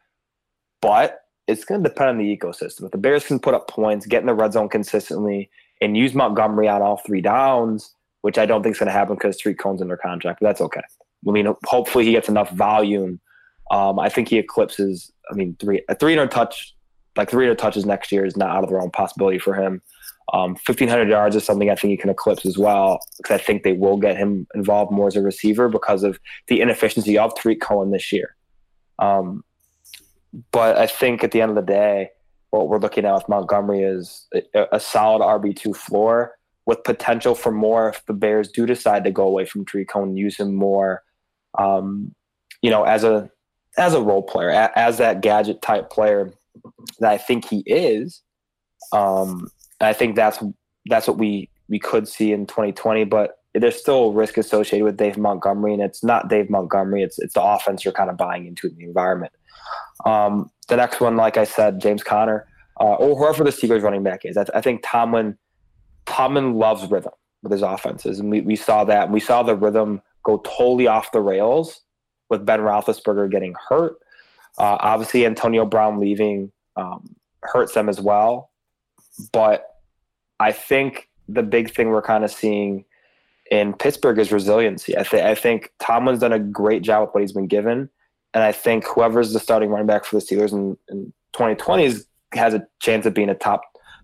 But it's going to depend on the ecosystem. If the Bears can put up points, get in the red zone consistently, and use Montgomery on all three downs, which I don't think is going to happen because Tarik Cohen's under contract, but that's okay. I mean, hopefully he gets enough volume. Um, I think he eclipses. I mean, three a 300 touch, like 300 touches next year is not out of the realm possibility for him. Um, 1500 yards is something I think he can eclipse as well because I think they will get him involved more as a receiver because of the inefficiency of Tarik Cohen this year. Um, but I think at the end of the day, what we're looking at with Montgomery is a, a solid RB2 floor with potential for more if the Bears do decide to go away from Tarik Cohen, use him more, um, you know, as a as a role player, a, as that gadget type player that I think he is. Um, I think that's that's what we we could see in 2020, but there's still risk associated with Dave Montgomery, and it's not Dave Montgomery; it's it's the offense you're kind of buying into in the environment. Um, the next one, like I said, James Conner, uh, or whoever the Steelers running back is. I, I think Tomlin Tomlin loves rhythm with his offenses, and we, we saw that. We saw the rhythm go totally off the rails with Ben Roethlisberger getting hurt. Uh, obviously, Antonio Brown leaving um, hurts them as well. But I think the big thing we're kind of seeing in Pittsburgh is resiliency. I, th- I think Tomlin's done a great job with what he's been given. And I think whoever's the starting running back for the Steelers in, in 2020 is, has a chance of being a top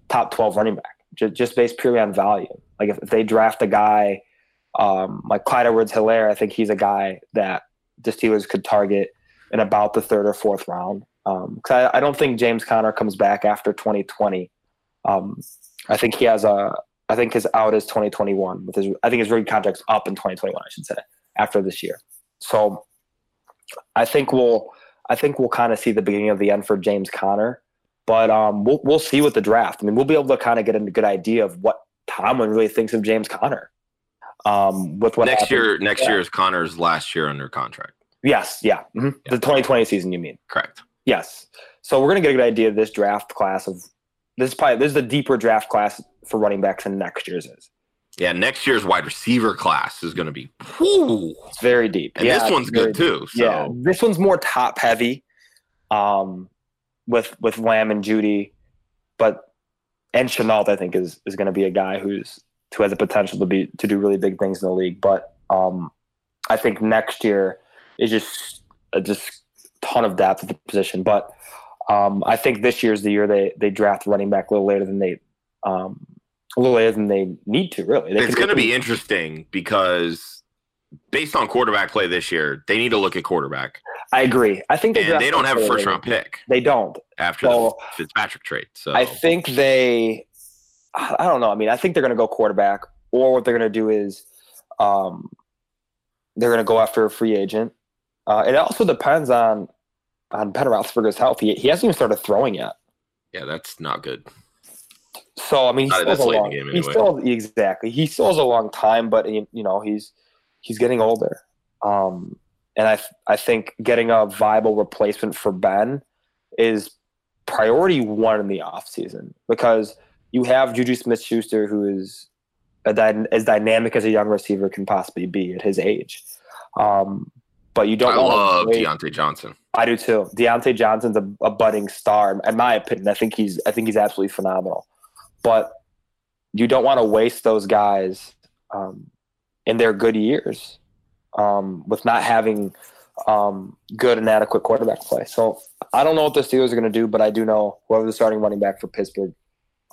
top 12 running back, just, just based purely on value. Like if, if they draft a guy um, like Clyde Edwards Helaire, I think he's a guy that the Steelers could target in about the third or fourth round. Um, cause I, I don't think James Conner comes back after 2020. Um, I think he has a, I think his out is 2021 with his, I think his rookie contract's up in 2021, I should say, after this year. So I think we'll, I think we'll kind of see the beginning of the end for James Conner, but um, we'll, we'll see with the draft. I mean, we'll be able to kind of get a good idea of what Tomlin really thinks of James Conner. Um, with what next happened- year, next Yeah. year is Conner's last year under contract. Yes, yeah, mhm. Yeah. the 2020 season. You mean? Correct. Yes. So we're gonna get a good idea of this draft class of this is probably this is the deeper draft class for running backs than next year's is. Yeah, next year's wide receiver class is going to be, whew. It's very deep. and Yeah, this one's good too. So Yeah, this one's more top heavy, um, with with Lamb and Jeudy, but and Shenault I think is is going to be a guy who's who has the potential to be to do really big things in the league. But um, I think next year is just a just ton of depth at the position. But um, I think this year's the year they they draft running back a little later than they um, a little later than they need to. Really, they it's going to be interesting because based on quarterback play this year, they need to look at quarterback, I agree. I think they, and they don't have a first round pick They don't. after So- the Fitzpatrick trade. So I think they, I don't know. I mean, I think they're going to go quarterback, or what they're going to do is, um, they're going to go after a free agent. Uh, it also depends on on Ben Roethlisberger's health. He, he hasn't even started throwing yet. Yeah, that's not good. So I mean, he Not still has a long. game He still exactly. He still has a long time, but you you know he's he's getting older. Um, and I I think getting a viable replacement for Ben is priority one in the offseason because you have Juju Smith Schuster, who is a as dynamic as a young receiver can possibly be at his age. Um, but you don't I love Diontae Johnson. I do too. Diontae Johnson's a, a budding star, in my opinion. I think he's I think he's absolutely phenomenal. But you don't want to waste those guys um, in their good years um, with not having um, good and adequate quarterback play. So I don't know what the Steelers are going to do, but I do know whoever the starting running back for Pittsburgh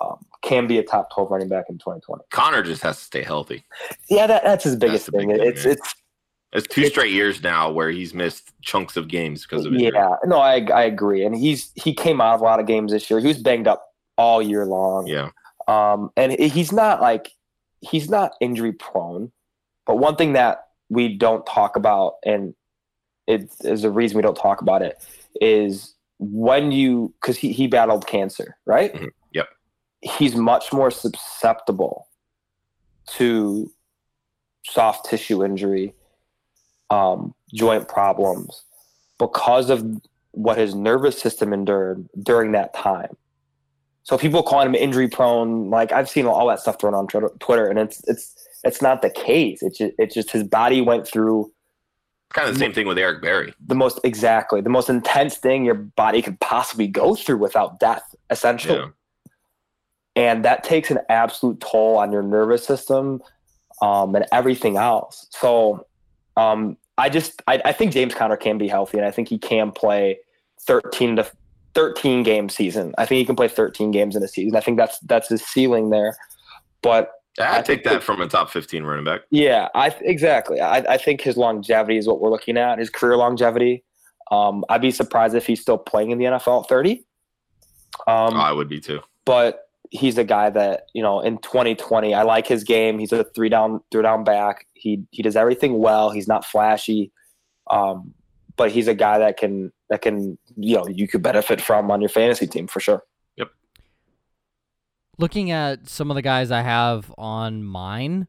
um, can be a top twelve running back in 2020. Conner just has to stay healthy. Yeah, that, that's his biggest the thing. big It's it's It's two straight years now where he's missed chunks of games because of injury. yeah. No, I I agree, and he's he came out of a lot of games this year. He was banged up all year long. Yeah. Um, and he's not like he's not injury prone. But one thing that we don't talk about, and it is a reason we don't talk about it, is when you because he, he battled cancer, right? Mhm. Yep. He's much more susceptible to soft tissue injury, um, joint problems, because of what his nervous system endured during that time. So people calling him injury prone, like I've seen all that stuff thrown on Twitter- and it's it's it's not the case. It's just, it's just his body went through Kind of the same thing with Eric Berry. the most exactly the most intense thing your body could possibly go through without death, essentially. Yeah. And that takes an absolute toll on your nervous system um, and everything else. So um, I just I, I think James Conner can be healthy, and I think he can play thirteen to 13 game season. I think he can play 13 games in a season. I think that's that's his ceiling there. But I I take that from a top 15 running back. yeah, I exactly. I, I think his longevity is what we're looking at. His career longevity. Um, I'd be surprised if he's still playing in the NFL at 30. Um, Oh, I would be too. but he's a guy that you know in 2020 I like his game. He's a three down three down back. He he does everything well. He's not flashy, um, but he's a guy that can that can you know you could benefit from on your fantasy team for sure. Yep. Looking at some of the guys I have on mine,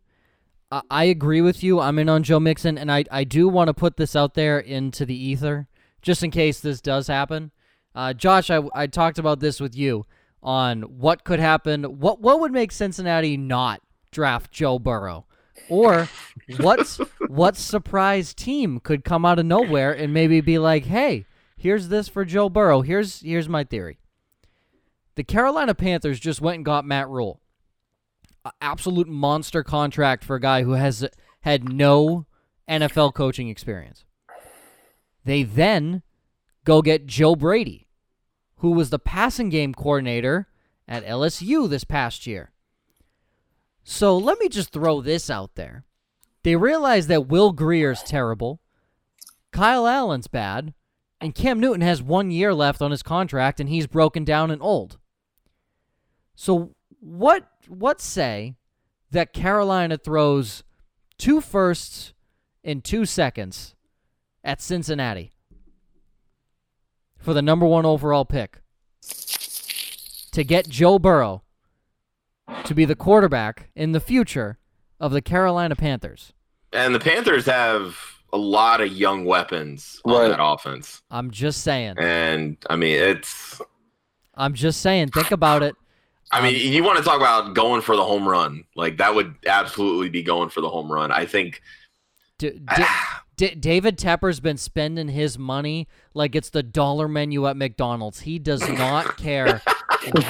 I, I agree with you. I'm in on Joe Mixon, and I, I do want to put this out there into the ether just in case this does happen. Uh, Josh, I, I talked about this with you on what could happen. What what would make Cincinnati not draft Joe Burrow, or what's what surprise team could come out of nowhere and maybe be like, hey, here's this for Joe Burrow. Here's here's my theory. The Carolina Panthers just went and got Matt Rhule. A absolute monster contract for a guy who has had no NFL coaching experience. They then go get Joe Brady, who was the passing game coordinator at LSU this past year. So let me just throw this out there. They realize that Will Grier's terrible, Kyle Allen's bad, and Cam Newton has one year left on his contract and he's broken down and old. So what what say that Carolina throws two firsts in two seconds at Cincinnati for the number one overall pick to get Joe Burrow to be the quarterback in the future of the Carolina Panthers. And the Panthers have a lot of young weapons on Right. that offense. I'm just saying. And I mean, it's, I'm just saying. Think about it. I mean, Um, you want to talk about going for the home run. Like, that would absolutely be going for the home run. I think. D- D- D- David Tepper's been spending his money like it's the dollar menu at McDonald's. He does not care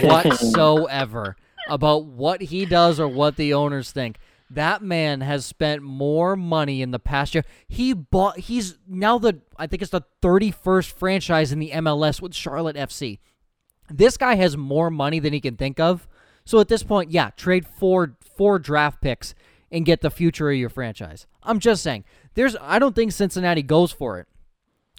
whatsoever about what he does or what the owners think. That man has spent more money in the past year. He bought. He's now the. I think it's the thirty-first franchise in the MLS with Charlotte FC. This guy has more money than he can think of. So at this point, yeah, trade four four draft picks and get the future of your franchise. I'm just saying. There's I don't think Cincinnati goes for it.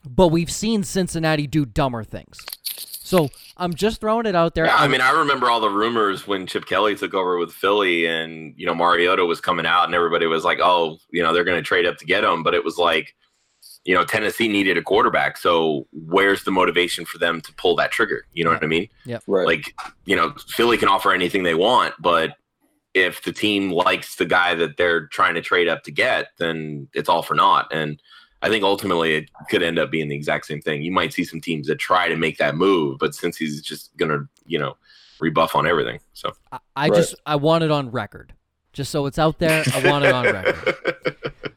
But we've seen Cincinnati do dumber things. So I'm just throwing it out there. Yeah, I mean, I remember all the rumors when Chip Kelly took over with Philly, and you know Mariota was coming out, and everybody was like, "Oh, you know, they're going to trade up to get him." But it was like, you know, Tennessee needed a quarterback. So where's the motivation for them to pull that trigger? You know what I mean? Yeah. Right. Like, you know, Philly can offer anything they want, but if the team likes the guy that they're trying to trade up to get, then it's all for naught. And I think ultimately it could end up being the exact same thing. You might see some teams that try to make that move, but since he's just gonna, you know, rebuff on everything. So I, I Right. just I want it on record, just so it's out there. I want it on record.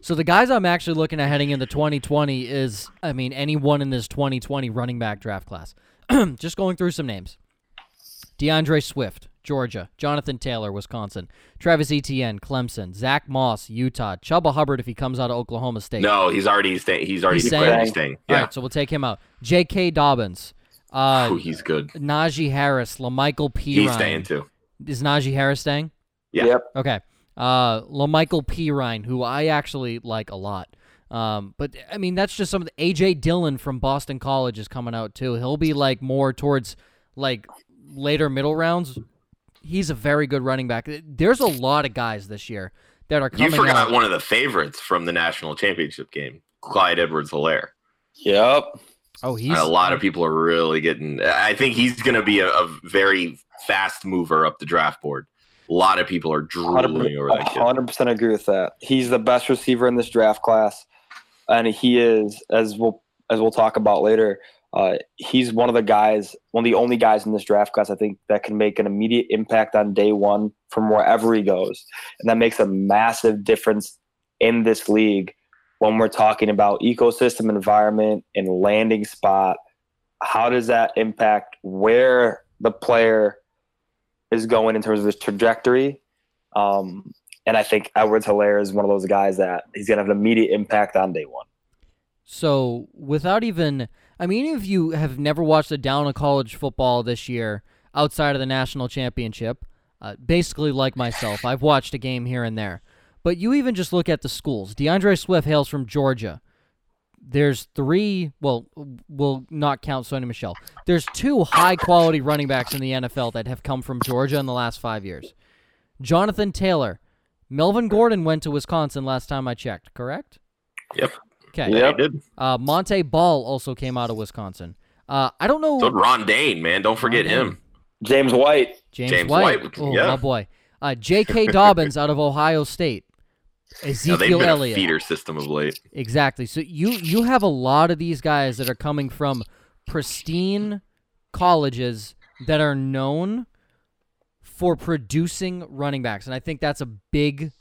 So the guys I'm actually looking at heading into 2020 is, I mean, anyone in this 2020 running back draft class. just going through some names: D'Andre Swift, Georgia; Jonathan Taylor, Wisconsin; Travis Etienne, Clemson; Zach Moss, Utah; Chuba Hubbard if he comes out of Oklahoma State. no, he's already staying. He's already He's declared staying? he's staying. Yeah, right, so we'll take him out. J.K. Dobbins, uh, Ooh, he's good. Najee Harris, LaMichael P. He's Ryan. staying too. Is Najee Harris staying? Yeah. Yep. Okay. Uh, Lamical Perine, who I actually like a lot. Um, but I mean, that's just some of the AJ Dillon from Boston College is coming out too. He'll be like more towards like later middle rounds. He's a very good running back. There's a lot of guys this year that are coming. You coming forgot out. one of the favorites from the national championship game, Clyde Edwards Helaire. Yep. oh, he's a lot of people are really getting. I think he's going to be a, a very fast mover up the draft board. A lot of people are drooling over that hundred percent agree with that. He's the best receiver in this draft class, and he is as we'll as we'll talk about later. Uh, he's one of the guys, one of the only guys in this draft class I think that can make an immediate impact on day one from wherever he goes, and that makes a massive difference in this league when we're talking about ecosystem, environment, and landing spot. How does that impact where the player is going in terms of his trajectory? Um, and I think Edwards Helaire is one of those guys that he's going to have an immediate impact on day one. So without even, I mean, if you have never watched a down of college football this year outside of the national championship, uh, basically like myself, I've watched a game here and there. But you even just look at the schools. D'Andre Swift hails from Georgia. There's three. Well, we'll not count Sony Michel. There's two high quality running backs in the NFL that have come from Georgia in the last five years. Jonathan Taylor, Melvin Gordon went to Wisconsin last time I checked. Correct? Yep. Okay. Yeah, Yep. he did. Uh, Montee Ball also came out of Wisconsin. Uh, I don't know So Ron Dayne, man. Don't forget him. James White. James, James White. White, Oh, yeah. my boy. Uh, J.K. Dobbins out of Ohio State. Yeah, Ezekiel they've been Elliott. a feeder system of late. Exactly. So you you have a lot of these guys that are coming from pristine colleges that are known for producing running backs, and I think that's a big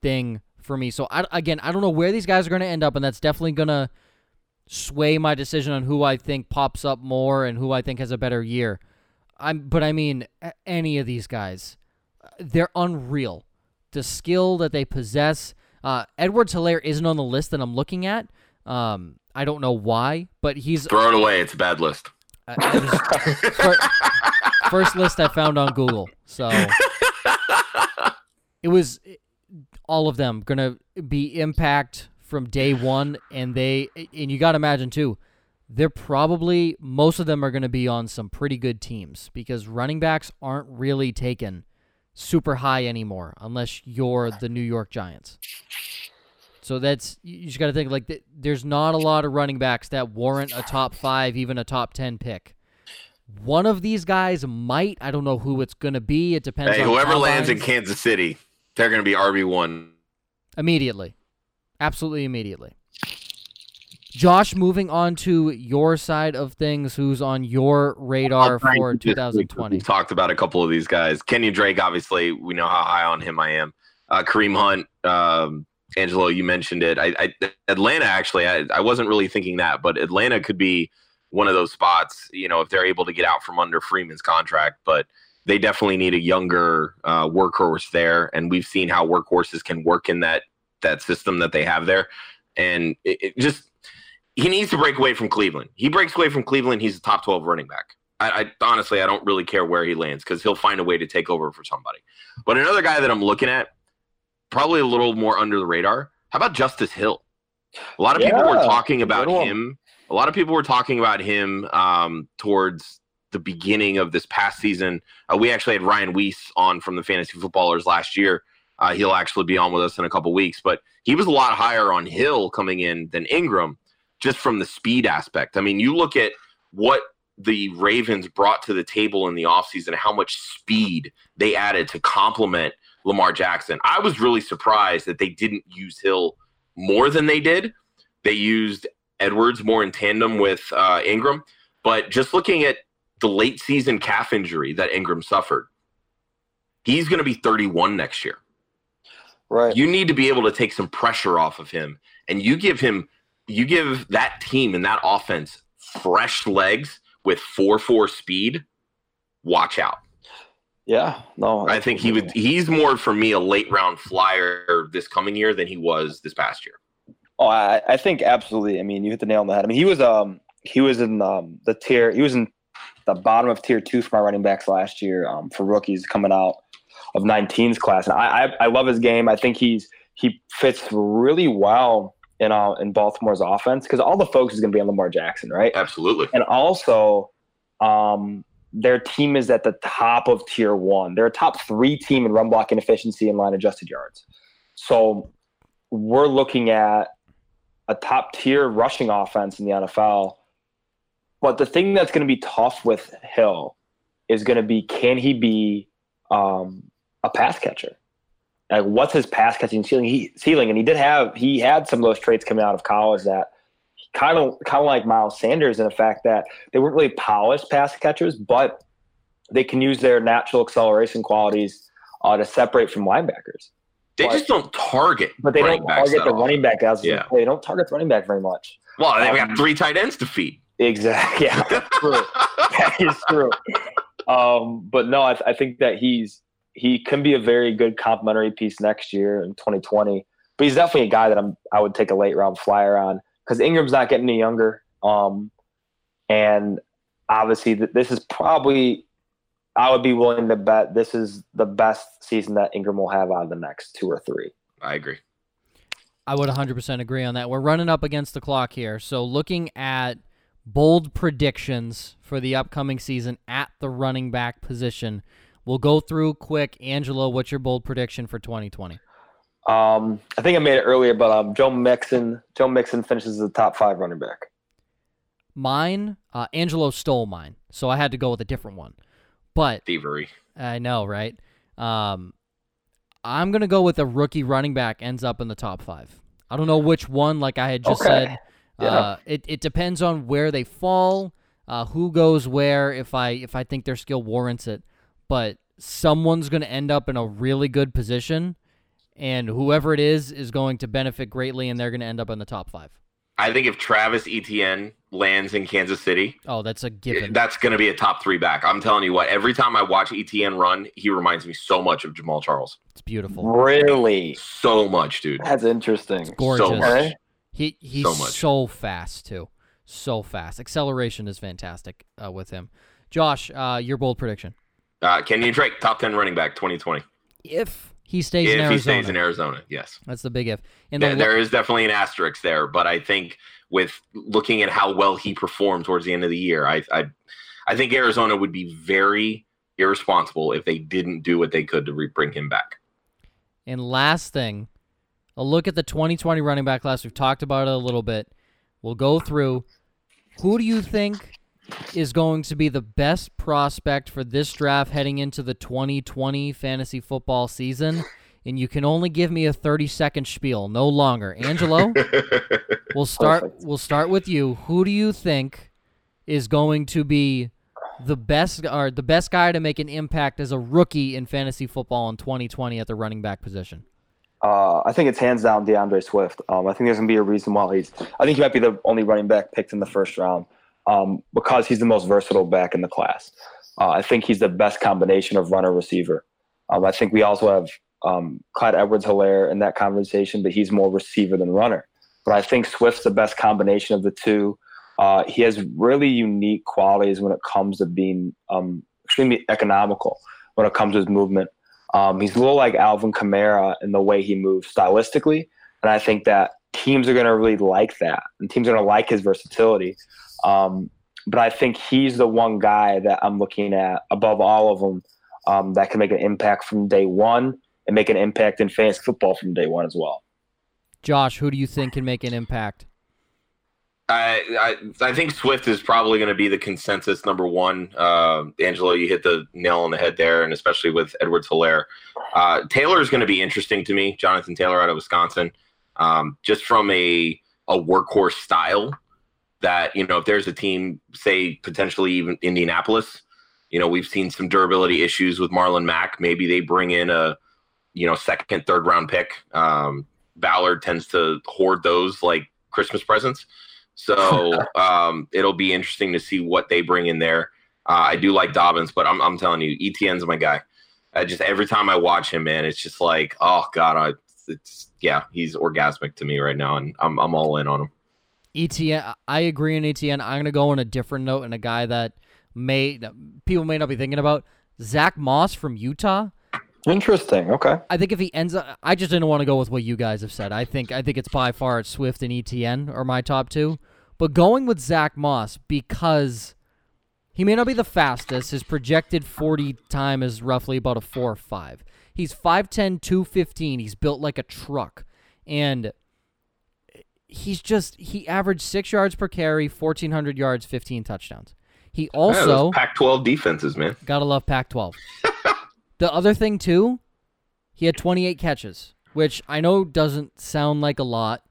thing for me. So I, again, I don't know where these guys are going to end up, and that's definitely going to sway my decision on who I think pops up more and who I think has a better year. I'm, but I mean, any of these guys, they're unreal. The skill that they possess. Uh, Edwards Helaire isn't on the list that I'm looking at. Um, I don't know why, but he's Throw it away. It's a bad list. uh, it was fir- first list I found on Google. So it was all of them gonna be impact from day one, and they and you got to imagine too. They're probably most of them are going to be on some pretty good teams because running backs aren't really taken super high anymore unless you're the New York Giants. So that's you just got to think like there's not a lot of running backs that warrant a top 5 even a top 10 pick. One of these guys might, I don't know who it's going to be. It depends Hey, on whoever lands in. Kansas City, they're going to be RB one. Immediately. Absolutely immediately. Josh, moving on to your side of things, who's on your radar for and keep this quick. 2020? We've talked about a couple of these guys. Kenyon Drake, obviously, we know how high on him I am. Uh, Kareem Hunt, um, Angelo, you mentioned it. I, I Atlanta actually, I, I wasn't really thinking that, but Atlanta could be one of those spots. You know, if they're able to get out from under Freeman's contract, but they definitely need a younger uh, workhorse there, and we've seen how workhorses can work in that that system that they have there, and it, it just he needs to break away from Cleveland. He breaks away from Cleveland, he's a top twelve running back. I, I honestly I don't really care where he lands because he'll find a way to take over for somebody. But another guy that I'm looking at, probably a little more under the radar. How about Justice Hill? A lot of people were talking about him. A lot of people were talking about him um, towards the beginning of this past season. Uh, we actually had Ryan Weiss on from the Fantasy Footballers last year. Uh, he'll actually be on with us in a couple weeks, but he was a lot higher on Hill coming in than Ingram. just from the speed aspect. I mean, you look at what the Ravens brought to the table in the offseason, how much speed they added to complement Lamar Jackson. I was really surprised that they didn't use Hill more than they did. They used Edwards more in tandem with uh, Ingram. But just looking at the late season calf injury that Ingram suffered, he's going to be 31 next year. Right. You need to be able to take some pressure off of him, and you give him, you give that team and that offense fresh legs with four four speed. Watch out. Yeah. No. I think he would. He's more for me a late round flyer this coming year than he was this past year. Oh, I, I think absolutely. I mean, you hit the nail on the head. I mean, he was um he was in um the tier. He was in the bottom of tier two for my running backs last year um, for rookies coming out of 19's class. And I, I, I love his game. I think he's he fits really well in uh, in Baltimore's offense because all the focus is going to be on Lamar Jackson, right? Absolutely. And also, um, their team is at the top of tier one. They're a top three team in run blocking efficiency and line adjusted yards. So we're looking at a top tier rushing offense in the NFL. But the thing that's going to be tough with Hill is going to be can he be um, a pass catcher? Like, what's his pass catching ceiling? He, ceiling, and he did have he had some of those traits coming out of college that kind of kind of like Miles Sanders in the fact that they weren't really polished pass catchers, but they can use their natural acceleration qualities uh, to separate from linebackers. They But- just don't target, But they don't target the often. running back as Yeah. they don't target the running back very much. Well, they've Um, got three tight ends to feed. Exactly. Yeah, that's true. that is true. Um, but no, I, th- I think that he's he can be a very good complimentary piece next year in 2020. But he's definitely a guy that I'm I would take a late round flyer on because Ingram's not getting any younger. Um, and obviously, th- this is probably I would be willing to bet this is the best season that Ingram will have out of the next two or three. I agree. I would 100% agree on that. We're running up against the clock here. So, looking at bold predictions for the upcoming season at the running back position, we'll go through quick. Angelo, what's your bold prediction for 2020? Um, I think I made it earlier, but um, Joe Mixon, Joe Mixon finishes as the top five running back. Mine, uh, Angelo stole mine, so I had to go with a different one. But Thievery. I know, right? Um, I'm gonna go with a rookie running back ends up in the top five. I don't know which one. Like I had just Okay. said, Yeah. uh, it it depends on where they fall, uh, who goes where. If I if I think their skill warrants it, but someone's gonna end up in a really good position, and whoever it is is going to benefit greatly, and they're gonna end up in the top five. I think if Travis Etienne lands in Kansas City, Oh, that's a given. that's going to be a top three back. I'm telling you what. Every time I watch Etienne run, he reminds me so much of Jamaal Charles. It's beautiful. Really? So much, dude. That's interesting. Gorgeous. So much. He he's So so fast too, so fast. Acceleration is fantastic uh, with him. Josh, uh, your bold prediction: Uh, Kenyon Drake, top ten running back, 2020. if he stays in if Arizona, he stays in Arizona, yes. that's the big if. And There, the, there is definitely an asterisk there, but I think with looking at how well he performed towards the end of the year, I, I, I think Arizona would be very irresponsible if they didn't do what they could to re- bring him back. and last thing, a look at the 2020 running back class. We've talked about it a little bit. We'll go through. Who do you think is going to be the best prospect for this draft heading into the 2020 fantasy football season? And you can only give me a 30 second spiel, no longer. Angelo, we'll start. Perfect. We'll start with you. Who do you think is going to be the best or the best guy to make an impact as a rookie in fantasy football in 2020 at the running back position? Uh, I think it's hands down D'Andre Swift. Um, I think there's gonna be a reason why he's. I think he might be the only running back picked in the first round um, because he's the most versatile back in the class. Uh, I think he's the best combination of runner receiver. Um, I think we also have um, Clyde Edwards-Helaire in that conversation, but he's more receiver than runner. But I think Swift's the best combination of the two. Uh, he has really unique qualities when it comes to being um, extremely economical when it comes to his movement. Um, he's a little like Alvin Kamara in the way he moves stylistically, and I think that teams are going to really like that, and teams are going to like his versatility. Um, but I think he's the one guy that I'm looking at above all of them um, that can make an impact from day one and make an impact in fantasy football from day one as well. Josh, who do you think can make an impact? I, I think Swift is probably going to be the consensus number one. Uh, Angelo, you hit the nail on the head there, and especially with Edwards Helaire. Uh, Taylor is going to be interesting to me. Jonathan Taylor out of Wisconsin, um, just from a a workhorse style. That you know, if there's a team, say potentially even Indianapolis, you know, we've seen some durability issues with Marlon Mack. Maybe they bring in a you know second, third round pick. Um, Ballard tends to hoard those like Christmas presents. So um, it'll be interesting to see what they bring in there. Uh, I do like Dobbins, but I'm, I'm telling you, Etienne's my guy. I just every time I watch him, man, it's just like, oh god, I, it's yeah, he's orgasmic to me right now, and I'm I'm all in on him. Etienne, I agree on Etienne. I'm gonna go on a different note and a guy that may people may not be thinking about. Zach Moss from Utah. Interesting. Okay. I think if he ends up, I just didn't want to go with what you guys have said. I think I think it's by far it's Swift and Etienne are my top two, but going with Zach Moss because he may not be the fastest. His projected 40 time is roughly about a four or five. He's 5'10", 215. He's built like a truck, and he's just he averaged six yards per carry, 1,400 yards, 15 touchdowns. He also yeah, Pac-12 defenses, man. Gotta love Pac-12. the other thing too, he had 28 catches, which I know doesn't sound like a lot,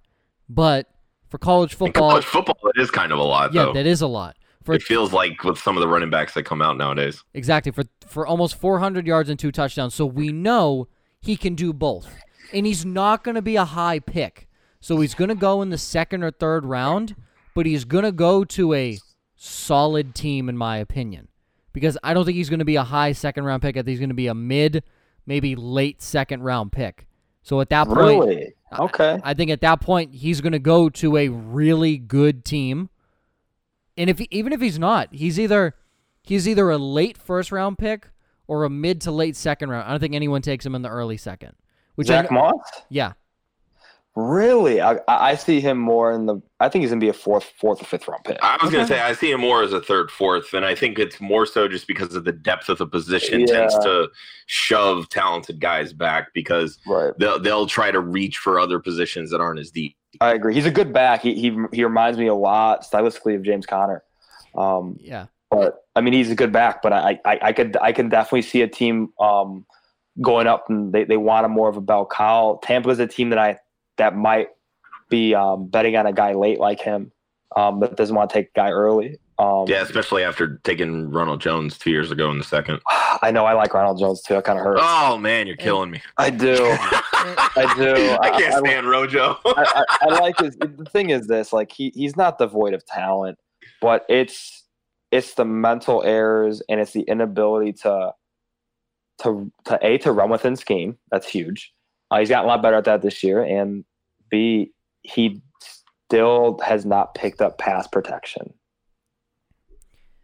but for college football, college football, it is kind of a lot, yeah, though. that is a lot. For it feels like with some of the running backs that come out nowadays. exactly for for almost 400 yards and two touchdowns, so we know he can do both, and he's not going to be a high pick. So he's going to go in the second or third round, but he's going to go to a solid team, in my opinion, because I don't think he's going to be a high second round pick. I think he's going to be a mid, maybe late second round pick. So at that point, Really? Okay. I think at that point he's going to go to a really good team. And if he, even if he's not, he's either he's either a late first round pick or a mid to late second round. I don't think anyone takes him in the early second. Which I, Zach Moss? yeah, Really? I, I I see him more in the. I think he's gonna be a fourth, fourth or fifth round pick. I was gonna say I see him more as a third, fourth, and I think it's more so just because of the depth of the position Yeah. tends to shove talented guys back because Right. they'll they'll try to reach for other positions that aren't as deep. I agree. He's a good back. He he he reminds me a lot stylistically of James Conner. Um, yeah. but I mean, he's a good back. But I I, I could I can definitely see a team um going up and they, they want a more of a bell cow. Tampa's a team that I that might be um, betting on a guy late like him, um, but doesn't want to take a guy early. Um, Yeah, especially after taking Ronald Jones two years ago in the second. I know I like Ronald Jones too. It kind of hurts. Oh man, you're killing me. I do. I do. I can't I- stand Rojo. I, I, I like his. The thing is this: like he he's not devoid of talent, but it's it's the mental errors and it's the inability to to to a to run within scheme. That's huge. Uh, he's gotten a lot better at that this year, and b he still has not picked up pass protection.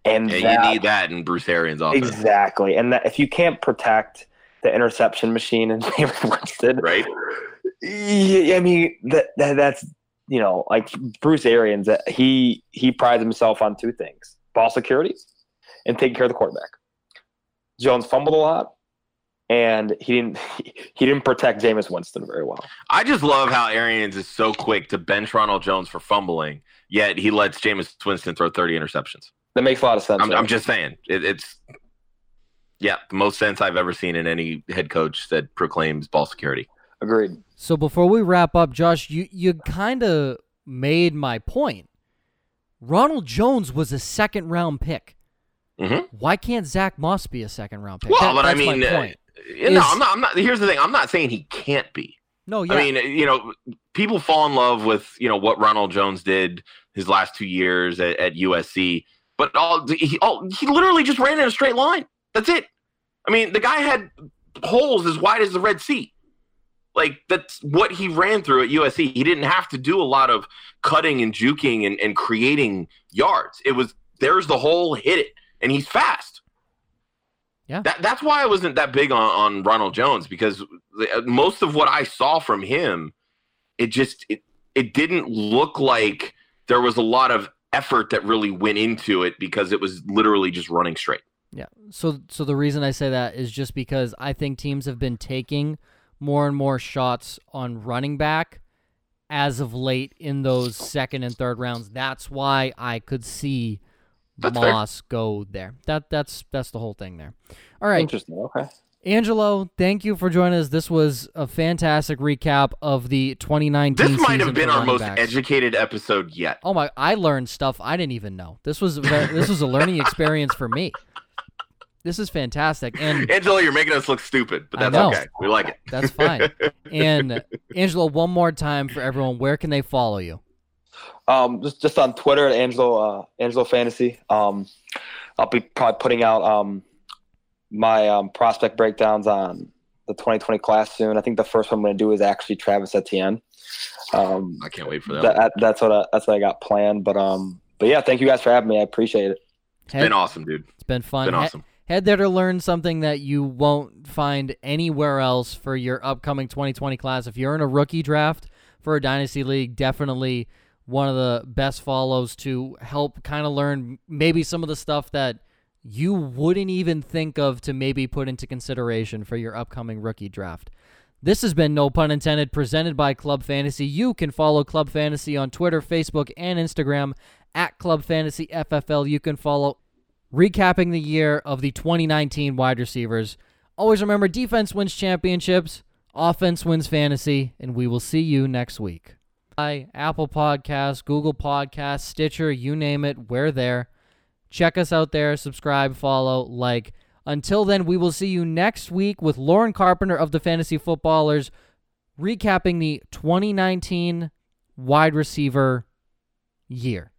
And yeah, that- you need that in Bruce Arians' offense, exactly. And that if you can't protect the interception machine and David Winston, right? yeah, I mean that, that that's you know like Bruce Arians. He he prides himself on two things: ball security and taking care of the quarterback. Jones fumbled a lot, and he didn't he didn't protect Jameis Winston very well. I just love how Arians is so quick to bench Ronald Jones for fumbling, yet he lets Jameis Winston throw 30 interceptions. That makes a lot of sense. I'm, right? I'm just saying, it, it's yeah, the most sense I've ever seen in any head coach that proclaims ball security. agreed. So before we wrap up, Josh, you you kind of made my point. Ronald Jones was a second round pick. Mhm. Why can't Zach Moss be a second round pick? Well, That- but I that's my mean, uh, Uh, know, Is- I'm not. I'm not. Here's the thing. I'm not saying he can't be. no, yeah, I mean, you know, people fall in love with you know what Ronald Jones did his last two years at, at USC, but all he all, he literally just ran in a straight line. That's it. I mean, the guy had holes as wide as the Red Sea. Like that's what he ran through at USC. He didn't have to do a lot of cutting and juking and, and creating yards. It was there's the hole, hit it, and he's fast. Yeah. That, that's why I wasn't that big on, on Ronald Jones because the, uh, most of what I saw from him, it just it, it didn't look like there was a lot of effort that really went into it because it was literally just running straight. Yeah. So so the reason I say that is just because I think teams have been taking more and more shots on running back as of late in those second and third rounds. That's why I could see That's fair. Go there. That that's that's the whole thing there. All right. Interesting. Okay. Angelo, thank you for joining us. This was a fantastic recap of the 2019 This might have been our most backs. educated episode yet. Oh my! I learned stuff I didn't even know. This was this was a learning experience for me. This is fantastic, and Angelo, you're making us look stupid, but that's okay. We like it. that's fine. And Angelo, one more time for everyone, where can they follow you? Um, just just on Twitter at Angelo uh, Angelo Fantasy. Um, I'll be probably putting out um my um, prospect breakdowns on the 2020 class soon. I think the first one I'm going to do is actually Travis Etienne. Um, I can't wait for that. that, that- that's what I, that's what I got planned. But um, but yeah, thank you guys for having me. I appreciate it. It's been awesome, dude. It's been fun. Been He- awesome. head there to learn something that you won't find anywhere else for your upcoming 2020 class. If you're in a rookie draft for a dynasty league, definitely one of the best follows to help kind of learn maybe some of the stuff that you wouldn't even think of to maybe put into consideration for your upcoming rookie draft. This has been No Pun Intended, presented by Club Fantasy. You can follow Club Fantasy on Twitter, Facebook, and Instagram at Club Fantasy FFL. You can follow recapping the year of the 2019 wide receivers. Always remember defense wins championships, offense wins fantasy, and we will see you next week. Hi, Apple Podcasts, Google Podcasts, Stitcher, you name it, we're there. Check us out there, subscribe, follow, like. Until then, we will see you next week with Lauren Carpenter of the Fantasy Footballers recapping the 2019 wide receiver year.